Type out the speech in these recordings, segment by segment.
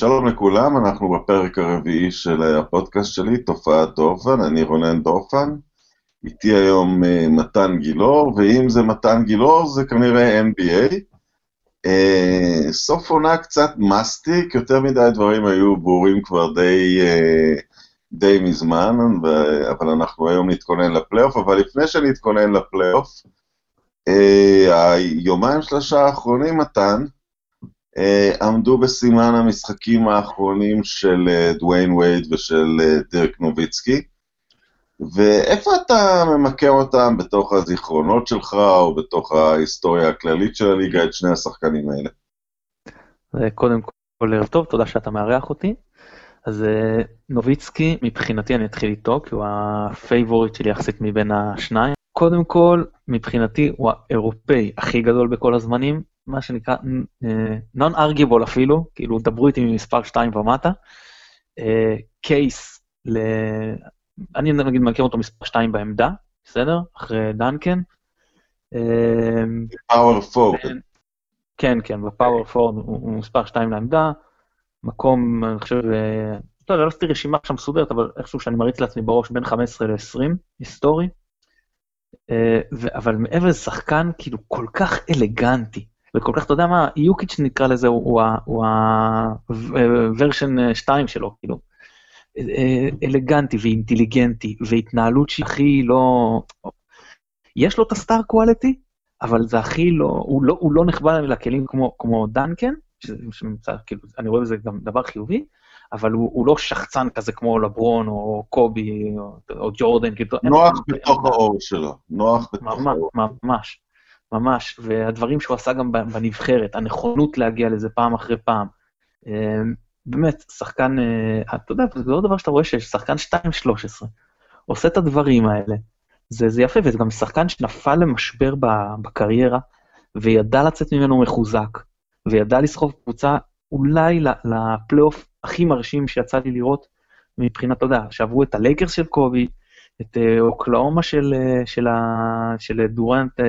שלום לכולם, אנחנו בפרק הרביעי של הפודקאסט שלי, תופעת דורפן, אני רונן דורפן. איתי היום uh, מתן גילאור, ואם זה מתן גילאור זה כנראה NBA. Uh, סוף עונה קצת מסטיק, יותר מדי דברים היו ברורים כבר די, uh, די מזמן, ו... אבל אנחנו היום נתכונן לפלייאוף, אבל לפני שנתכונן לפלייאוף, uh, היומיים שלושה האחרונים, מתן, עמדו בסימן המשחקים האחרונים של אה, דוויין וייד ושל אה, דירק נוביצקי. ואיפה אתה ממקם אותם בתוך הזיכרונות שלך, או בתוך ההיסטוריה הכללית של הליגה, את שני השחקנים האלה? קודם כל, ערב טוב, תודה שאתה מארח אותי. אז נוביצקי, מבחינתי אני אתחיל איתו, כי הוא ה favorite שלי יחסית מבין השניים. קודם כל, מבחינתי הוא האירופאי הכי גדול בכל הזמנים, מה שנקרא non-arguable אפילו, כאילו דברו איתי ממספר 2 ומטה. קייס אני נגיד מכיר אותו מספר 2 בעמדה, בסדר? אחרי דנקן. פאוור פורד. כן, כן, בפאוור פורד הוא מספר 2 לעמדה. מקום, אני חושב, לא יודע, לא עשיתי רשימה עכשיו מסודרת, אבל איכשהו שאני מריץ לעצמי בראש בין 15 ל-20, היסטורי. אבל מעבר לזה שחקן כאילו כל כך אלגנטי, וכל כך, אתה יודע מה, יוקיץ' נקרא לזה, הוא הוורשן 2 שלו, כאילו. אלגנטי ואינטליגנטי, והתנהלות שהיא הכי לא... יש לו את הסטאר קואליטי, אבל זה הכי לא... הוא לא, הוא לא נחבא לכלים כמו, כמו דנקן, שנמצא, כאילו, אני רואה בזה גם דבר חיובי, אבל הוא, הוא לא שחצן כזה כמו לברון או קובי או, או ג'ורדן. כאילו, נוח אין, בתוך האור שלו, נוח בתוך האור. ממש, ממש, והדברים שהוא עשה גם בנבחרת, הנכונות להגיע לזה פעם אחרי פעם. באמת, שחקן, אה, אתה יודע, זה לא דבר שאתה רואה שיש שחקן 2-13, עושה את הדברים האלה. זה, זה יפה, וזה גם שחקן שנפל למשבר בקריירה, וידע לצאת ממנו מחוזק, וידע לסחוב קבוצה אולי לפלייאוף הכי מרשים שיצא לי לראות, מבחינת, אתה יודע, שעברו את הלייקרס של קובי, את אה, אוקלהומה של, אה, של, של דורנט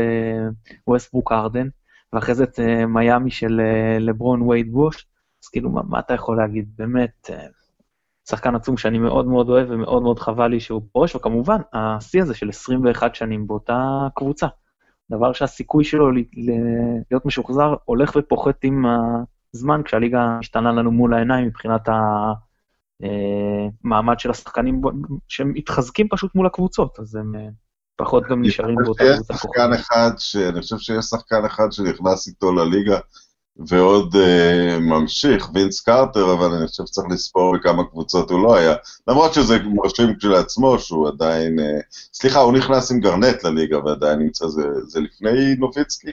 ווסטברוק הארדן, ואחרי זה את מיאמי של לברון וייד בוש, אז כאילו, מה, מה אתה יכול להגיד? באמת, אה, שחקן עצום שאני מאוד מאוד אוהב ומאוד מאוד חבל לי שהוא פורש, וכמובן, השיא הזה של 21 שנים באותה קבוצה. דבר שהסיכוי שלו להיות משוחזר הולך ופוחת עם הזמן, כשהליגה משתנה לנו מול העיניים מבחינת המעמד אה, של השחקנים שהם מתחזקים פשוט מול הקבוצות, אז הם אה, פחות גם נשארים באותה קבוצה. אני חושב שיש שחקן אחד שנכנס איתו לליגה, ועוד uh, ממשיך, וינס קרטר, אבל אני חושב שצריך לספור בכמה קבוצות הוא לא היה. למרות שזה מרשים כשלעצמו, שהוא עדיין... Uh, סליחה, הוא נכנס עם גרנט לליגה ועדיין נמצא, זה, זה לפני נוביצקי?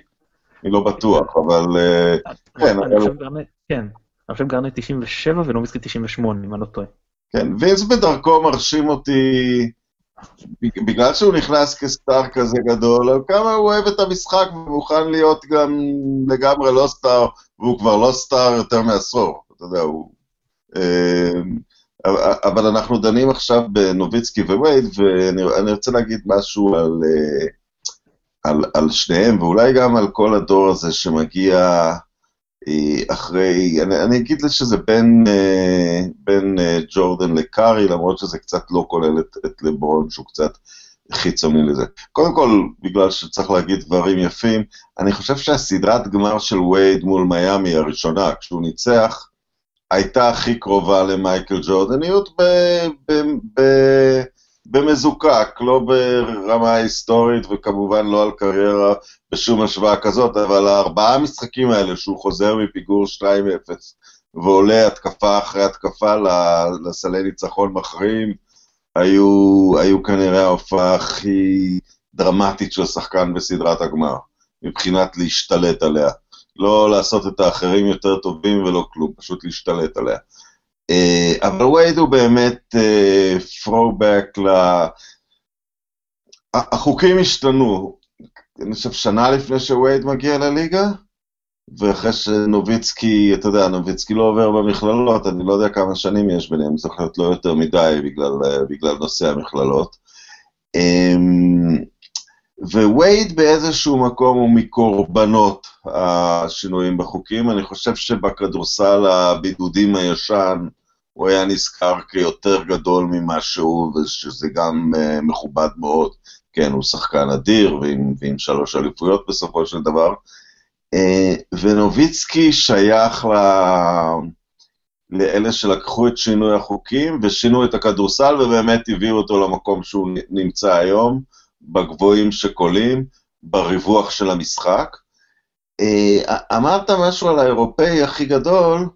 אני לא בטוח, אבל... Uh, כן, גרנט, כן. אני חושב גרנט 97 ונוביצקי 98, אם אני לא טועה. כן, וינס בדרכו מרשים אותי... בגלל שהוא נכנס כסטאר כזה גדול, כמה הוא אוהב את המשחק ומוכן להיות גם לגמרי לא סטאר, והוא כבר לא סטאר יותר מעשור, אתה יודע, הוא... אה, אבל אנחנו דנים עכשיו בנוביצקי ווייד, ואני רוצה להגיד משהו על, אה, על, על שניהם, ואולי גם על כל הדור הזה שמגיע אחרי, אני, אני אגיד שזה בין, אה, בין אה, ג'ורדן לקארי, למרות שזה קצת לא כולל את, את לברון, שהוא קצת חיצוני לזה. קודם כל, בגלל שצריך להגיד דברים יפים, אני חושב שהסדרת גמר של וייד מול מיאמי הראשונה, כשהוא ניצח, הייתה הכי קרובה למייקל ג'ורדניות ב... ב, ב במזוקק, לא ברמה היסטורית וכמובן לא על קריירה בשום השוואה כזאת, אבל הארבעה המשחקים האלה שהוא חוזר מפיגור 2-0 ועולה התקפה אחרי התקפה לסלי ניצחון מכריעים, היו, היו כנראה ההופעה הכי דרמטית של שחקן בסדרת הגמר, מבחינת להשתלט עליה. לא לעשות את האחרים יותר טובים ולא כלום, פשוט להשתלט עליה. אה, אבל וייד הוא באמת ת'רובק ל... החוקים השתנו, אני חושב שנה לפני שווייד מגיע לליגה, ואחרי שנוביצקי, אתה יודע, נוביצקי לא עובר במכללות, אני לא יודע כמה שנים יש ביניהם, צריך להיות לא יותר מדי בגלל, בגלל נושא המכללות. אמ, ווייד באיזשהו מקום הוא מקורבנות השינויים בחוקים. אני חושב שבכדורסל הבידודים הישן, הוא היה נזכר כיותר גדול ממה שהוא, ושזה גם uh, מכובד מאוד. כן, הוא שחקן אדיר, ועם, ועם שלוש אליפויות בסופו של דבר. Uh, ונוביצקי שייך ל... לאלה שלקחו את שינוי החוקים ושינו את הכדורסל ובאמת הביאו אותו למקום שהוא נמצא היום, בגבוהים שקולים, בריווח של המשחק. אה, אמרת משהו על האירופאי הכי גדול,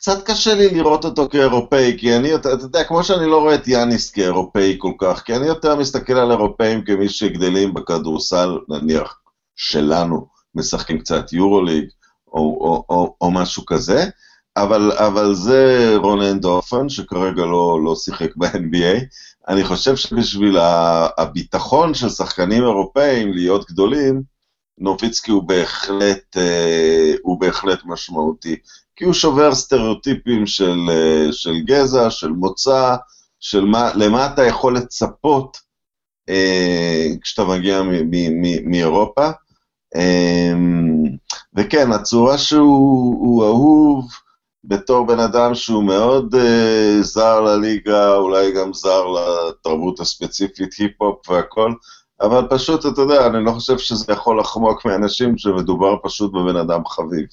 קצת קשה לי לראות אותו כאירופאי, כי אני, אתה יודע, כמו שאני לא רואה את יאניס כאירופאי כל כך, כי אני יותר מסתכל על אירופאים כמי שגדלים בכדורסל, נניח, שלנו, משחקים קצת יורוליג, או, או, או, או משהו כזה, אבל, אבל זה רונן דופן, שכרגע לא, לא שיחק ב-NBA. אני חושב שבשביל הביטחון של שחקנים אירופאים להיות גדולים, נוביצקי הוא בהחלט, אה, הוא בהחלט משמעותי. כי הוא שובר סטריאוטיפים של, אה, של גזע, של מוצא, של מה, למה אתה יכול לצפות אה, כשאתה מגיע מאירופה. אה, וכן, הצורה שהוא אהוב, בתור בן אדם שהוא מאוד uh, זר לליגה, אולי גם זר לתרבות הספציפית, היפ-הופ והכל, אבל פשוט, אתה יודע, אני לא חושב שזה יכול לחמוק מאנשים שמדובר פשוט בבן אדם חביב.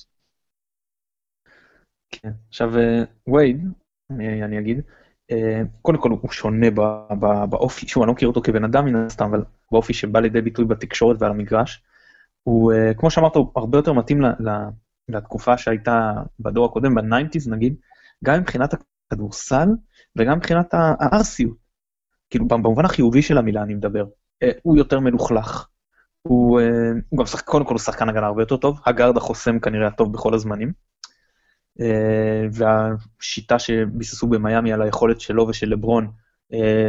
כן, עכשיו אה, וייד, אני, אני אגיד, אה, קודם כל הוא שונה באופי, שוב, אני לא מכיר אותו כבן אדם מן הסתם, אבל באופי שבא לידי ביטוי בתקשורת ועל המגרש. הוא, כמו שאמרת, הוא הרבה יותר מתאים לתקופה שהייתה בדור הקודם, ב nineties נגיד, גם מבחינת הכדורסל וגם מבחינת הארסיות. כאילו, במובן החיובי של המילה אני מדבר. אה, הוא יותר מלוכלך. הוא, אה, הוא גם שחק, קודם כל הוא שחקן הגנה הרבה יותר טוב, הגארד החוסם כנראה הטוב בכל הזמנים. אה, והשיטה שביססו במיאמי על היכולת שלו ושל לברון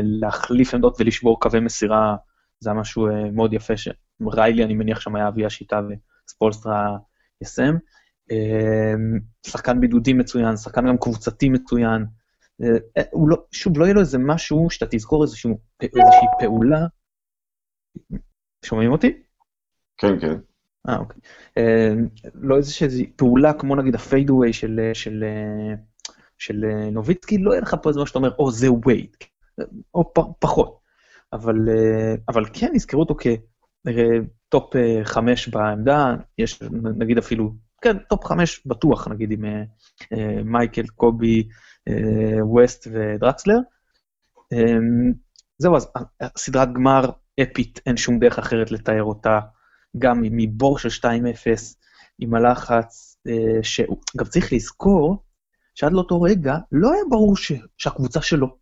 להחליף עמדות ולשבור קווי מסירה, זה היה משהו מאוד יפה, שריילי אני מניח שם היה אבי השיטה וספולסטרה יסם. שחקן בידודי מצוין, שחקן גם קבוצתי מצוין. אה, אה, הוא לא, שוב, לא יהיה לו איזה משהו שאתה תזכור איזושהי פעולה. שומעים אותי? כן, כן. אה, אוקיי. אה, לא איזושהי פעולה כמו נגיד ה fadeaway של, של, של נוביצקי, לא יהיה לך פה איזה משהו שאתה אומר, או, זה וייד, או פ, פחות. אבל, אבל כן יזכרו אותו כטופ חמש בעמדה, יש נגיד אפילו כן, טופ חמש בטוח, נגיד עם אה, אה, מייקל, קובי, אה, ווסט ודרקסלר. זהו, אז סדרת גמר אפית, אין שום דרך אחרת לתאר אותה, גם מבור של 2-0, עם הלחץ, שגם צריך לזכור שעד לאותו רגע לא היה ברור ש... שהקבוצה שלו.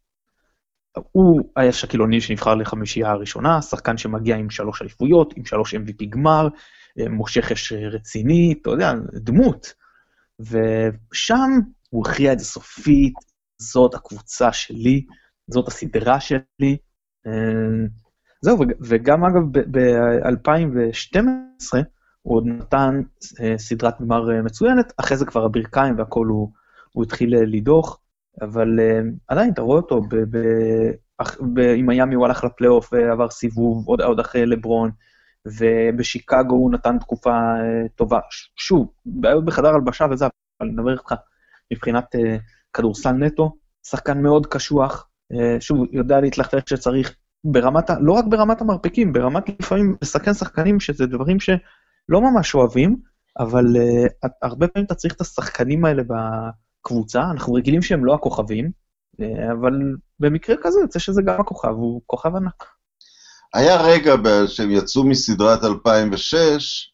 הוא היה שקילוני שנבחר לחמישייה הראשונה, שחקן שמגיע עם שלוש אליפויות, עם שלוש MVP גמר, מושך אש רציני, אתה יודע, דמות. ושם הוא הכריע את זה סופית, זאת הקבוצה שלי, זאת הסדרה שלי. אה, זהו, וגם אגב ב-2012 הוא עוד נתן אה, סדרת גמר אה, מצוינת, אחרי זה כבר הברכיים והכל הוא, הוא התחיל לדוח, אבל עדיין אתה רואה אותו, ב- ב- ב- עם מיאמי הוא הלך לפלייאוף ועבר סיבוב, עוד, עוד אחרי לברון, ובשיקגו הוא נתן תקופה טובה. שוב, בעיות בחדר הלבשה וזה, אבל נדבר איתך מבחינת כדורסל נטו, שחקן מאוד קשוח, שוב, יודע להתלכת איך שצריך, ברמת, לא רק ברמת המרפקים, ברמת לפעמים לסכן שחקנים, שזה דברים שלא ממש אוהבים, אבל uh, הרבה פעמים אתה צריך את השחקנים האלה בקבוצה, אנחנו רגילים שהם לא הכוכבים, uh, אבל במקרה כזה יוצא שזה גם הכוכב, הוא כוכב ענק. היה רגע שהם יצאו מסדרת 2006,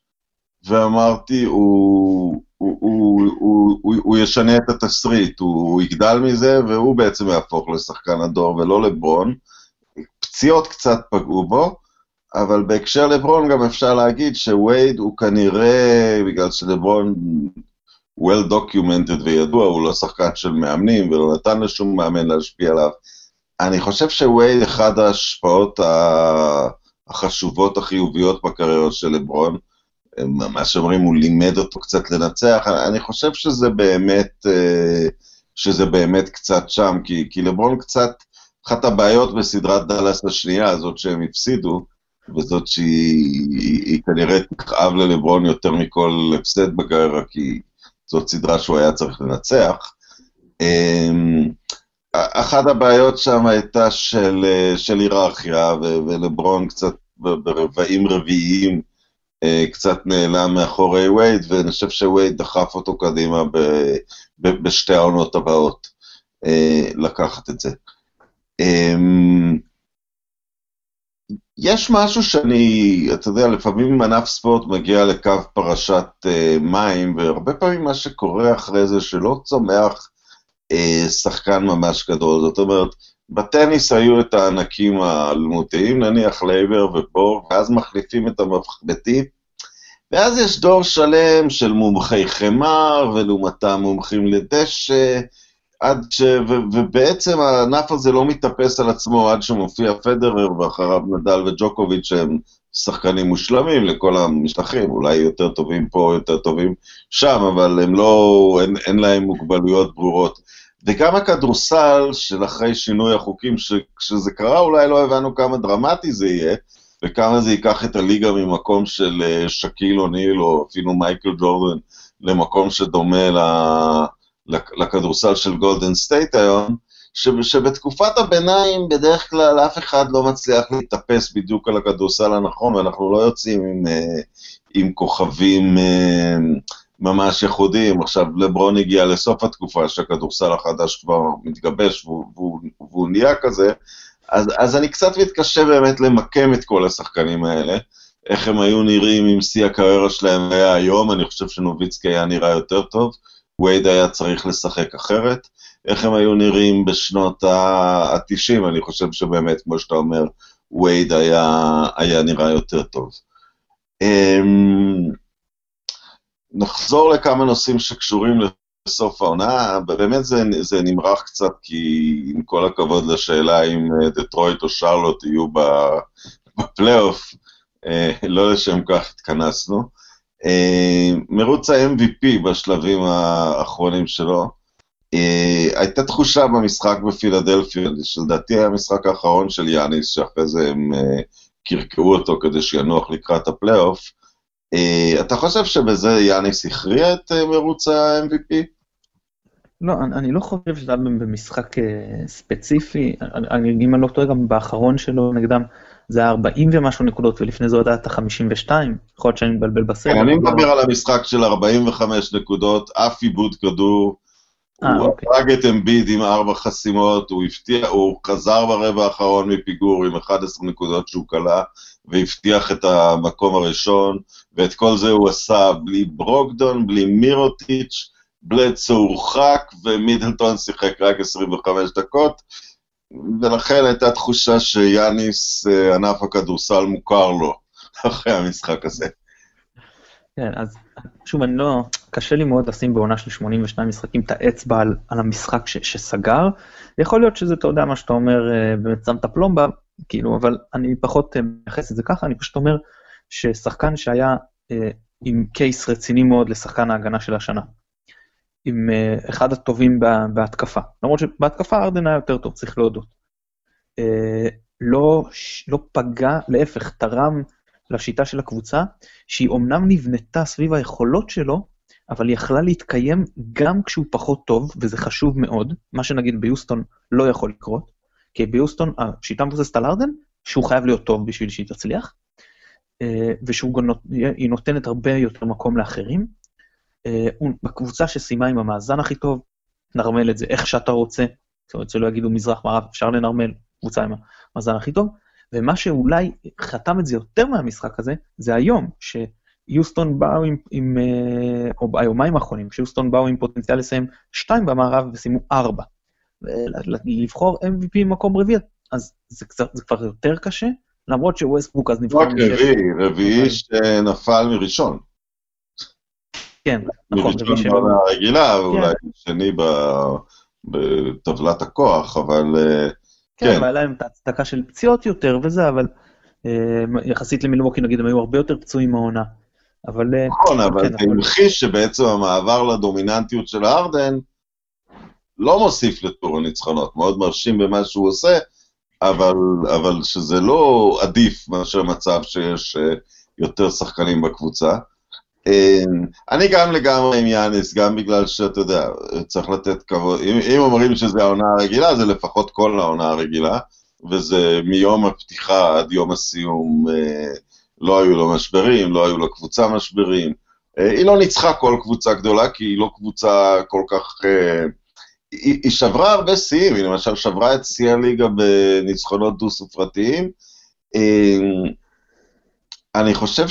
ואמרתי, הוא, הוא, הוא, הוא, הוא, הוא ישנה את התסריט, הוא, הוא יגדל מזה, והוא בעצם יהפוך לשחקן הדור ולא לברון. פציעות קצת פגעו בו, אבל בהקשר לברון גם אפשר להגיד שווייד הוא כנראה, בגלל שלברון well documented וידוע, הוא לא שחקן של מאמנים ולא נתן לשום מאמן להשפיע עליו. אני חושב שווי אחד ההשפעות החשובות, החיוביות בקריירה של לברון, מה שאומרים, הוא לימד אותו קצת לנצח, אני חושב שזה באמת, אה, שזה באמת קצת שם, כי, כי לברון קצת, אחת הבעיות בסדרת דאלאס השנייה הזאת שהם הפסידו, וזאת שהיא היא, היא כנראה תכאב ללברון יותר מכל הפסד בקריירה, כי זאת סדרה שהוא היה צריך לנצח. אמ, אחת הבעיות שם הייתה של, של היררכיה, ולברון קצת ברבעים רביעיים אה, קצת נעלם מאחורי וייד, ואני חושב שווייד דחף אותו קדימה ב, ב, בשתי העונות הבאות אה, לקחת את זה. אמ, יש משהו שאני, אתה יודע, לפעמים ענף ספורט מגיע לקו פרשת uh, מים, והרבה פעמים מה שקורה אחרי זה שלא צומח אה, שחקן ממש גדול. זאת אומרת, בטניס היו את הענקים האלמותיים, נניח לייבר ובורג, ואז מחליפים את המחבטים, ואז יש דור שלם של מומחי חמר, ולעומתם מומחים לדשא, עד ש... ו... ובעצם הענף הזה לא מתאפס על עצמו עד שמופיע פדרר ואחריו נדל וג'וקוביץ' שהם שחקנים מושלמים לכל המשטחים, אולי יותר טובים פה, יותר טובים שם, אבל הם לא, אין, אין להם מוגבלויות ברורות. וגם הכדורסל של אחרי שינוי החוקים, כשזה קרה אולי לא הבנו כמה דרמטי זה יהיה, וכמה זה ייקח את הליגה ממקום של אה, שקיל אוניל או אפילו מייקל ג'ורדן למקום שדומה ל... לכדורסל של גולדן סטייט היום, שבתקופת הביניים בדרך כלל אף אחד לא מצליח להתאפס בדיוק על הכדורסל הנכון, ואנחנו לא יוצאים עם, אה, עם כוכבים אה, ממש ייחודיים. עכשיו, לברון הגיע לסוף התקופה שהכדורסל החדש כבר מתגבש והוא, והוא, והוא נהיה כזה, אז, אז אני קצת מתקשה באמת למקם את כל השחקנים האלה. איך הם היו נראים אם שיא הקריירה שלהם היה היום, אני חושב שנוביצקי היה נראה יותר טוב. וייד היה צריך לשחק אחרת. איך הם היו נראים בשנות ה-90, אני חושב שבאמת, כמו שאתה אומר, וייד היה, היה נראה יותר טוב. Um, נחזור לכמה נושאים שקשורים לסוף העונה, באמת זה, זה נמרח קצת, כי עם כל הכבוד לשאלה אם אה, דטרויט או שרלוט יהיו בפלייאוף, אה, לא לשם כך התכנסנו. אה, מרוץ ה-MVP בשלבים האחרונים שלו, אה, הייתה תחושה במשחק בפילדלפיה, שלדעתי היה המשחק האחרון של יאניס, שאחרי זה הם אה, קרקעו אותו כדי שינוח לקראת הפלייאוף. אתה חושב שבזה יאניס הכריע את מרוץ ה-MVP? לא, אני, אני לא חושב שזה היה במשחק ספציפי, אני, אם אני לא טועה, גם באחרון שלו נגדם, זה היה 40 ומשהו נקודות, ולפני זה עוד היה את ה-52, יכול להיות שאני מבלבל בסדר. כן, אני מדבר על המשחק של 45 נקודות, אף עיבוד כדור, אה, הוא אוקיי. הרג את אמביד עם ארבע חסימות, הוא הפתיע, הוא חזר ברבע האחרון מפיגור עם 11 נקודות שהוא כלה, והבטיח את המקום הראשון, ואת כל זה הוא עשה בלי ברוקדון, בלי מירוטיץ', בלדסו הורחק, ומידלטון שיחק רק 25 דקות. ולכן הייתה תחושה שיאניס, אה, ענף הכדורסל, מוכר לו אחרי המשחק הזה. כן, אז שוב, אני לא, קשה לי מאוד לשים בעונה של 82 משחקים את האצבע על, על המשחק ש, שסגר. יכול להיות שזה, אתה יודע, מה שאתה אומר, אה, באמת שם את הפלומבה, כאילו, אבל אני פחות אה, מייחס את זה ככה, אני פשוט אומר ששחקן שהיה אה, עם קייס רציני מאוד לשחקן ההגנה של השנה, עם uh, אחד הטובים בהתקפה. למרות שבהתקפה ארדן היה יותר טוב, צריך להודות. Uh, לא, לא פגע, להפך, תרם לשיטה של הקבוצה, שהיא אומנם נבנתה סביב היכולות שלו, אבל היא יכלה להתקיים גם כשהוא פחות טוב, וזה חשוב מאוד, מה שנגיד ביוסטון לא יכול לקרות, כי ביוסטון השיטה מבוססת על ארדן, שהוא חייב להיות טוב בשביל שהיא תצליח, ושהיא נותנת הרבה יותר מקום לאחרים, אה, בקבוצה שסיימה עם המאזן הכי טוב, נרמל את זה איך שאתה רוצה, זאת אומרת שלא יגידו מזרח מערב, אפשר לנרמל קבוצה עם המאזן הכי טוב, ומה שאולי חתם את זה יותר מהמשחק הזה, זה היום, שיוסטון באו עם, עם אה, או ביומיים האחרונים, שיוסטון באו עם פוטנציאל לסיים שתיים במערב וסיימו ארבע. ולבחור MVP במקום רביעי, אז זה, קצת, זה כבר יותר קשה, למרות שווסטבוק אז נבחר... רק רביעי, רביעי שנפל מראשון. כן, נכון. מראשון בעונה הרגילה, ואולי כן. שני בטבלת הכוח, אבל אה, כן. כן, היה להם את ההצדקה של פציעות יותר וזה, אבל אה, יחסית למילווקי נגיד הם היו הרבה יותר פצועים מהעונה. אבל... אה, נכון, אבל זה המחיש שבעצם המעבר לדומיננטיות של הארדן לא מוסיף לטור הניצחונות, מאוד מרשים במה שהוא עושה, אבל, אבל שזה לא עדיף מאשר מצב שיש יותר שחקנים בקבוצה. אה, אני גם לגמרי עם יאניס, גם בגלל שאתה יודע, צריך לתת כבוד, אם, אם אומרים שזה העונה הרגילה, זה לפחות כל העונה הרגילה, וזה מיום הפתיחה עד יום הסיום, אה, לא היו לו משברים, לא היו לו קבוצה משברים. היא לא ניצחה כל קבוצה גדולה, כי היא לא קבוצה כל כך... היא, היא שברה הרבה שיאים, היא למשל שברה את שיא הליגה בניצחונות דו-ספרתיים. אני חושב.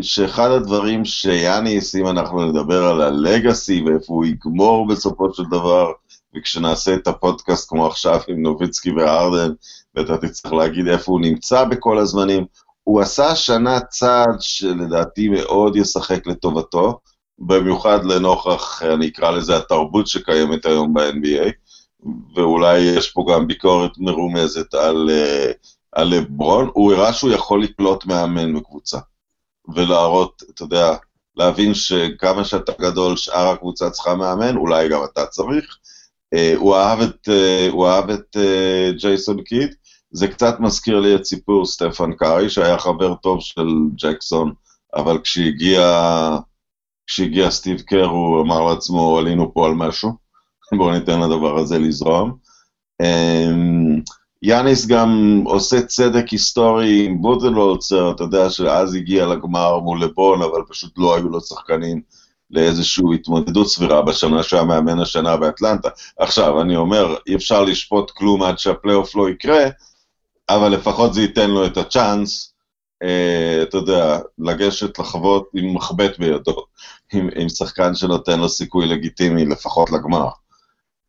שאחד הדברים שיאניס, אם אנחנו נדבר על הלגאסי ואיפה הוא יגמור בסופו של דבר, וכשנעשה את הפודקאסט כמו עכשיו עם נוביצקי והרדן, ואתה תצטרך להגיד איפה הוא נמצא בכל הזמנים, הוא עשה השנה צעד שלדעתי מאוד ישחק לטובתו, במיוחד לנוכח, אני אקרא לזה, התרבות שקיימת היום ב-NBA, ואולי יש פה גם ביקורת מרומזת על, uh, על לברון, הוא הראה שהוא יכול לקלוט מאמן בקבוצה, ולהראות, אתה יודע, להבין שכמה שאתה גדול, שאר הקבוצה צריכה מאמן, אולי גם אתה צריך. Uh, הוא אהב את, uh, הוא אהב את uh, ג'ייסון קיד, זה קצת מזכיר לי את סיפור סטפן קארי, שהיה חבר טוב של ג'קסון, אבל כשהגיע... כשהגיע סטיב קר הוא אמר לעצמו, עלינו פה על משהו, בואו ניתן לדבר הזה לזרום. אמ, יאניס גם עושה צדק היסטורי עם בודלולצר, אתה יודע שאז הגיע לגמר מול לבון, אבל פשוט לא היו לו שחקנים לאיזושהי התמודדות סבירה בשנה שהיה מאמן השנה באטלנטה. עכשיו, אני אומר, אי אפשר לשפוט כלום עד שהפלייאוף לא יקרה, אבל לפחות זה ייתן לו את הצ'אנס אה, אתה יודע, לגשת לחוות עם מחבט בידו, עם, עם שחקן שנותן לו סיכוי לגיטימי לפחות לגמר.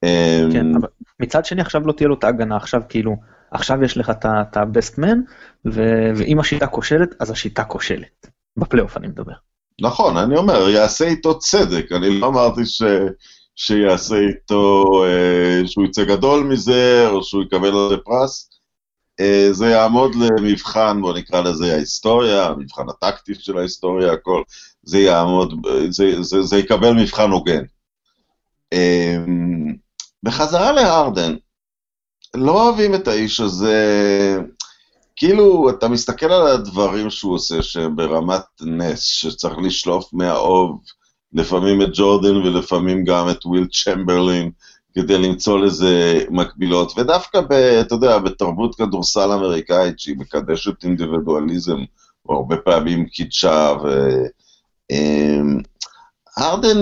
אה, כן, אבל מצד שני עכשיו לא תהיה לו את ההגנה, עכשיו כאילו, עכשיו יש לך את ה-best man, ואם השיטה כושלת, אז השיטה כושלת. בפלייאוף אני מדבר. נכון, אני אומר, יעשה איתו צדק, אני לא אמרתי ש... שיעשה איתו, אה, שהוא יצא גדול מזה, או שהוא יקבל על זה פרס, אה, זה יעמוד למבחן, בוא נקרא לזה ההיסטוריה, המבחן הטקטי של ההיסטוריה, הכל, זה יעמוד, זה, זה, זה יקבל מבחן הוגן. אה, בחזרה להרדן, לא אוהבים את האיש הזה, כאילו, אתה מסתכל על הדברים שהוא עושה שהם ברמת נס, שצריך לשלוף מהאוב, לפעמים את ג'ורדן ולפעמים גם את וויל צ'מברלין, כדי למצוא לזה מקבילות, ודווקא, ב, אתה יודע, בתרבות כדורסל אמריקאית שהיא מקדשת אינדיבידואליזם, או הרבה פעמים קידשה, ו... אמ, הרדן,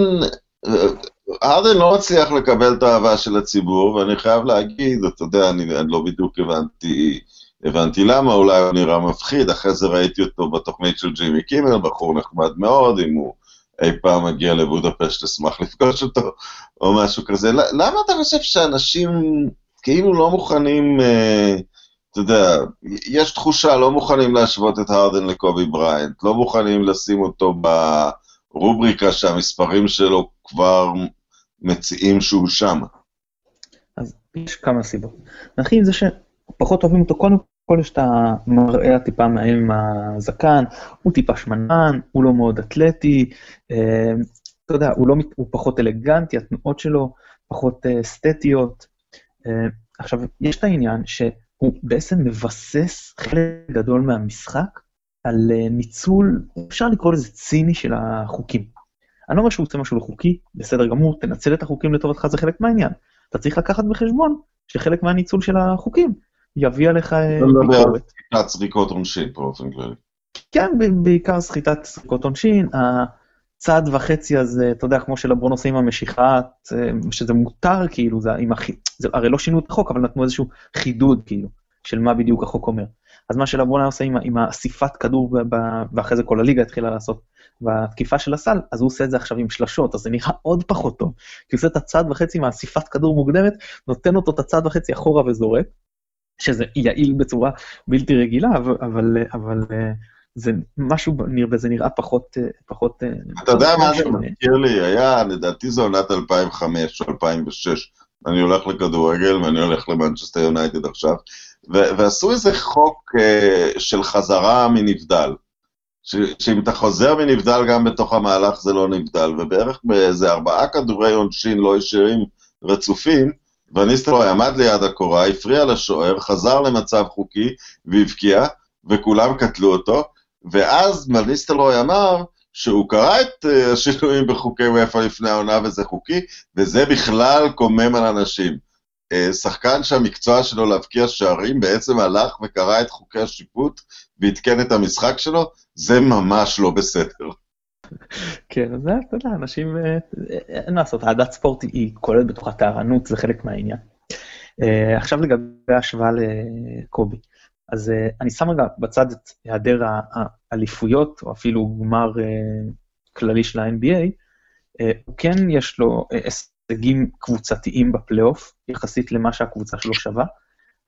הרדן לא מצליח לקבל את האהבה של הציבור, ואני חייב להגיד, אתה יודע, אני, אני לא בדיוק הבנתי, הבנתי למה, אולי הוא נראה מפחיד, אחרי זה ראיתי אותו בתוכנית של ג'ימי קימל, בחור נחמד מאוד, אם הוא אי פעם מגיע לבודפשט, אשמח לפגוש אותו, או משהו כזה. למה אתה חושב שאנשים כאילו לא מוכנים, אה, אתה יודע, יש תחושה, לא מוכנים להשוות את הרדן לקובי בריינט, לא מוכנים לשים אותו ברובריקה שהמספרים שלו כבר מציעים שהוא שם. אז יש כמה סיבות. עם זה שפחות אוהבים אותו קודם כל יש את המראה הטיפה מאיים עם הזקן, הוא טיפה שמנן, הוא לא מאוד אתלטי, אה, אתה יודע, הוא, לא, הוא פחות אלגנטי, התנועות שלו פחות אה, אסתטיות. אה, עכשיו, יש את העניין שהוא בעצם מבסס חלק גדול מהמשחק על ניצול, אפשר לקרוא לזה ציני של החוקים. אני לא אומר שהוא עושה משהו לא חוקי, בסדר גמור, תנצל את החוקים לטובתך, זה חלק מהעניין. אתה צריך לקחת בחשבון שחלק מהניצול של החוקים יביא עליך ביקורת. אתה מדבר על סחיטת זריקות עונשין באופן כללי. כן, בעיקר סחיטת זריקות עונשין. הצעד וחצי הזה, אתה יודע, כמו שלברון עושה עם המשיכה, שזה מותר, כאילו, זה, עם הכי, זה הרי לא שינו את החוק, אבל נתנו איזשהו חידוד, כאילו, של מה בדיוק החוק אומר. אז מה שלברון היה עושה עם, עם אסיפת כדור, ב, ב, ואחרי זה כל הליגה התחילה לעשות, בתקיפה של הסל, אז הוא עושה את זה עכשיו עם שלשות, אז זה נראה עוד פחות טוב. כי הוא עושה את הצעד וחצי עם האסיפת כדור מוקדמת, נותן אותו את הצעד וחצי אחורה וזורק, שזה יעיל בצורה בלתי רגילה, אבל, אבל, אבל אה, זה משהו, וזה נראה פחות... אה, פחות אה, אתה יודע מה זה מזכיר לי? היה, לדעתי זו עונת 2005 או 2006. אני הולך לכדורגל ואני הולך למנצ'סטר יונייטד עכשיו, ועשו איזה חוק uh, של חזרה מנבדל. שאם אתה חוזר מנבדל גם בתוך המהלך זה לא נבדל, ובערך באיזה ארבעה כדורי עונשין לא ישירים רצופים, וניסטלרוי עמד ליד הקורה, הפריע לשוער, חזר למצב חוקי והבקיע, וכולם קטלו אותו, ואז וניסטלרוי אמר שהוא קרא את uh, השינויים בחוקי וופא לפני העונה וזה חוקי, וזה בכלל קומם על אנשים. Uh, שחקן שהמקצוע שלו להבקיע שערים בעצם הלך וקרא את חוקי השיפוט ועדכן את המשחק שלו, זה ממש לא בסדר. כן, אז זה, אתה יודע, אנשים, אה, אין מה לעשות, אהדת ספורט היא כוללת בתוכה טהרנות, זה חלק מהעניין. אה, עכשיו לגבי ההשוואה לקובי. אז אה, אני שם רגע בצד את היעדר האליפויות, או אפילו גמר כללי של ה-NBA, כן יש לו הישגים קבוצתיים בפלייאוף, יחסית למה שהקבוצה שלו שווה,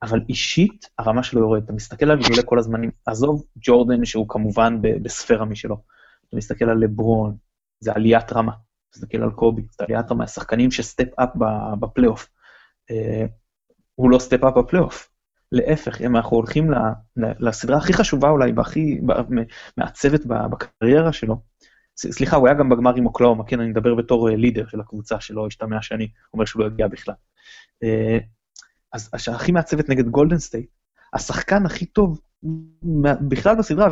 אבל אישית הרמה שלו יורדת. אתה מסתכל על גדולי כל הזמנים, עזוב ג'ורדן שהוא כמובן בספירה משלו. אתה מסתכל על לברון, זה עליית רמה. אתה מסתכל על קובי, זה עליית רמה, השחקנים ש step up בפלייאוף. אה, הוא לא step up בפלייאוף. להפך, אם אנחנו הולכים לסדרה הכי חשובה אולי, והכי מעצבת בקריירה שלו, סליחה, הוא היה גם בגמר עם אוקלהומה, כן, אני מדבר בתור leader אה, של הקבוצה, שלא ישתמע שאני אומר שהוא לא יגיע בכלל. אה, אז הכי מעצבת נגד גולדן סטייט, השחקן הכי טוב בכלל בסדרה,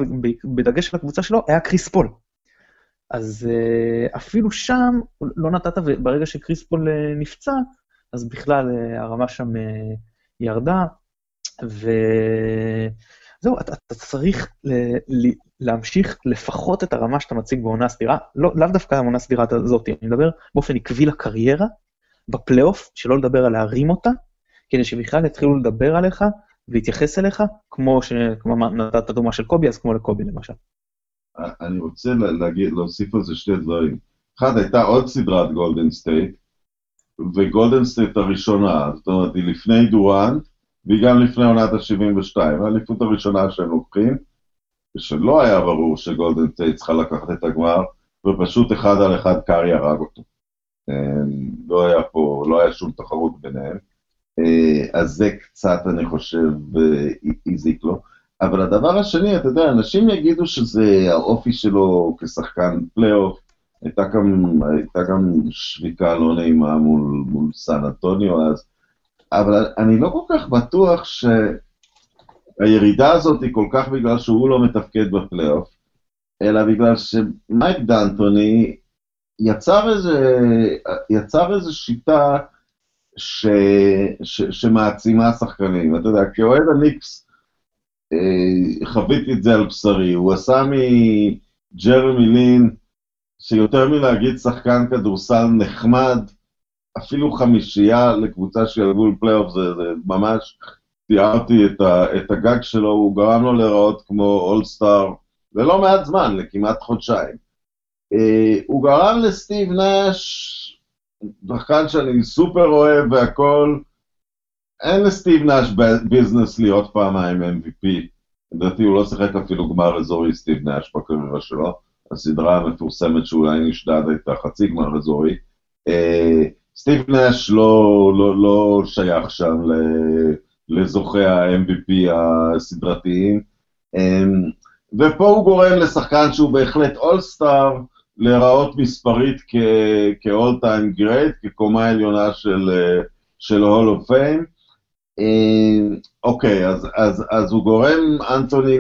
בדגש על הקבוצה שלו, היה קריס פול. אז אה, אפילו שם לא נתת, וברגע שקריס פול נפצע, אז בכלל הרמה שם ירדה, וזהו, אתה, אתה צריך ל, ל, להמשיך לפחות את הרמה שאתה מציג בעונה סדירה, לא, לאו דווקא העונה הסדירה הזאת, אני מדבר באופן עקבי לקריירה, בפלייאוף, שלא לדבר על להרים אותה, כדי שבכלל יתחילו לדבר עליך להתייחס אליך, כמו שנתת דוגמה של קובי, אז כמו לקובי למשל. אני רוצה להגיד, להוסיף על זה שתי דברים. אחד, הייתה עוד סדרת גולדן סטייט, וגולדן סטייט הראשונה, זאת אומרת, היא לפני דוראנט, והיא גם לפני עונת ה-72, האליפות הראשונה שהם לוקחים, ושלא היה ברור שגולדן סטייט צריכה לקחת את הגמר, ופשוט אחד על אחד קארי הרג אותו. אמ, לא היה פה, לא היה שום תחרות ביניהם. אה, אז זה קצת, אני חושב, אה, הזיק לו. אבל הדבר השני, אתה יודע, אנשים יגידו שזה האופי שלו כשחקן פלייאוף, הייתה גם, הייתה גם שריקה לא נעימה מול, מול סן אנטוניו אז, אבל אני לא כל כך בטוח שהירידה הזאת היא כל כך בגלל שהוא לא מתפקד בפלייאוף, אלא בגלל שמייק דנטוני יצר איזה, יצר איזה שיטה ש, ש, שמעצימה שחקנים. אתה יודע, כאוהד הניקס, אה, חוויתי את זה על בשרי, הוא עשה מג'רמי לין, שיותר מלהגיד שחקן כדורסל נחמד, אפילו חמישייה לקבוצה של גבול פלייאוף, זה, זה ממש, תיארתי את, ה, את הגג שלו, הוא גרם לו להיראות כמו אולסטאר, ולא מעט זמן, לכמעט חודשיים. אה, הוא גרם לסטיב נאש שחקן שאני סופר אוהב והכל, אין לסטיב נאש business להיות פעמיים MVP. לדעתי הוא לא שיחק אפילו גמר אזורי סטיב נאש בקריירה שלו. הסדרה המפורסמת שאולי נשדד הייתה חצי גמר אזורי. אה, סטיב נאש לא, לא, לא שייך שם לזוכי ה-MVP הסדרתיים. אה, ופה הוא גורם לשחקן שהוא בהחלט אולסטאר, להיראות מספרית כ-all time great, כקומה עליונה של, של Hall of Fame. אה, אוקיי, אז, אז, אז הוא גורם, אנטוני,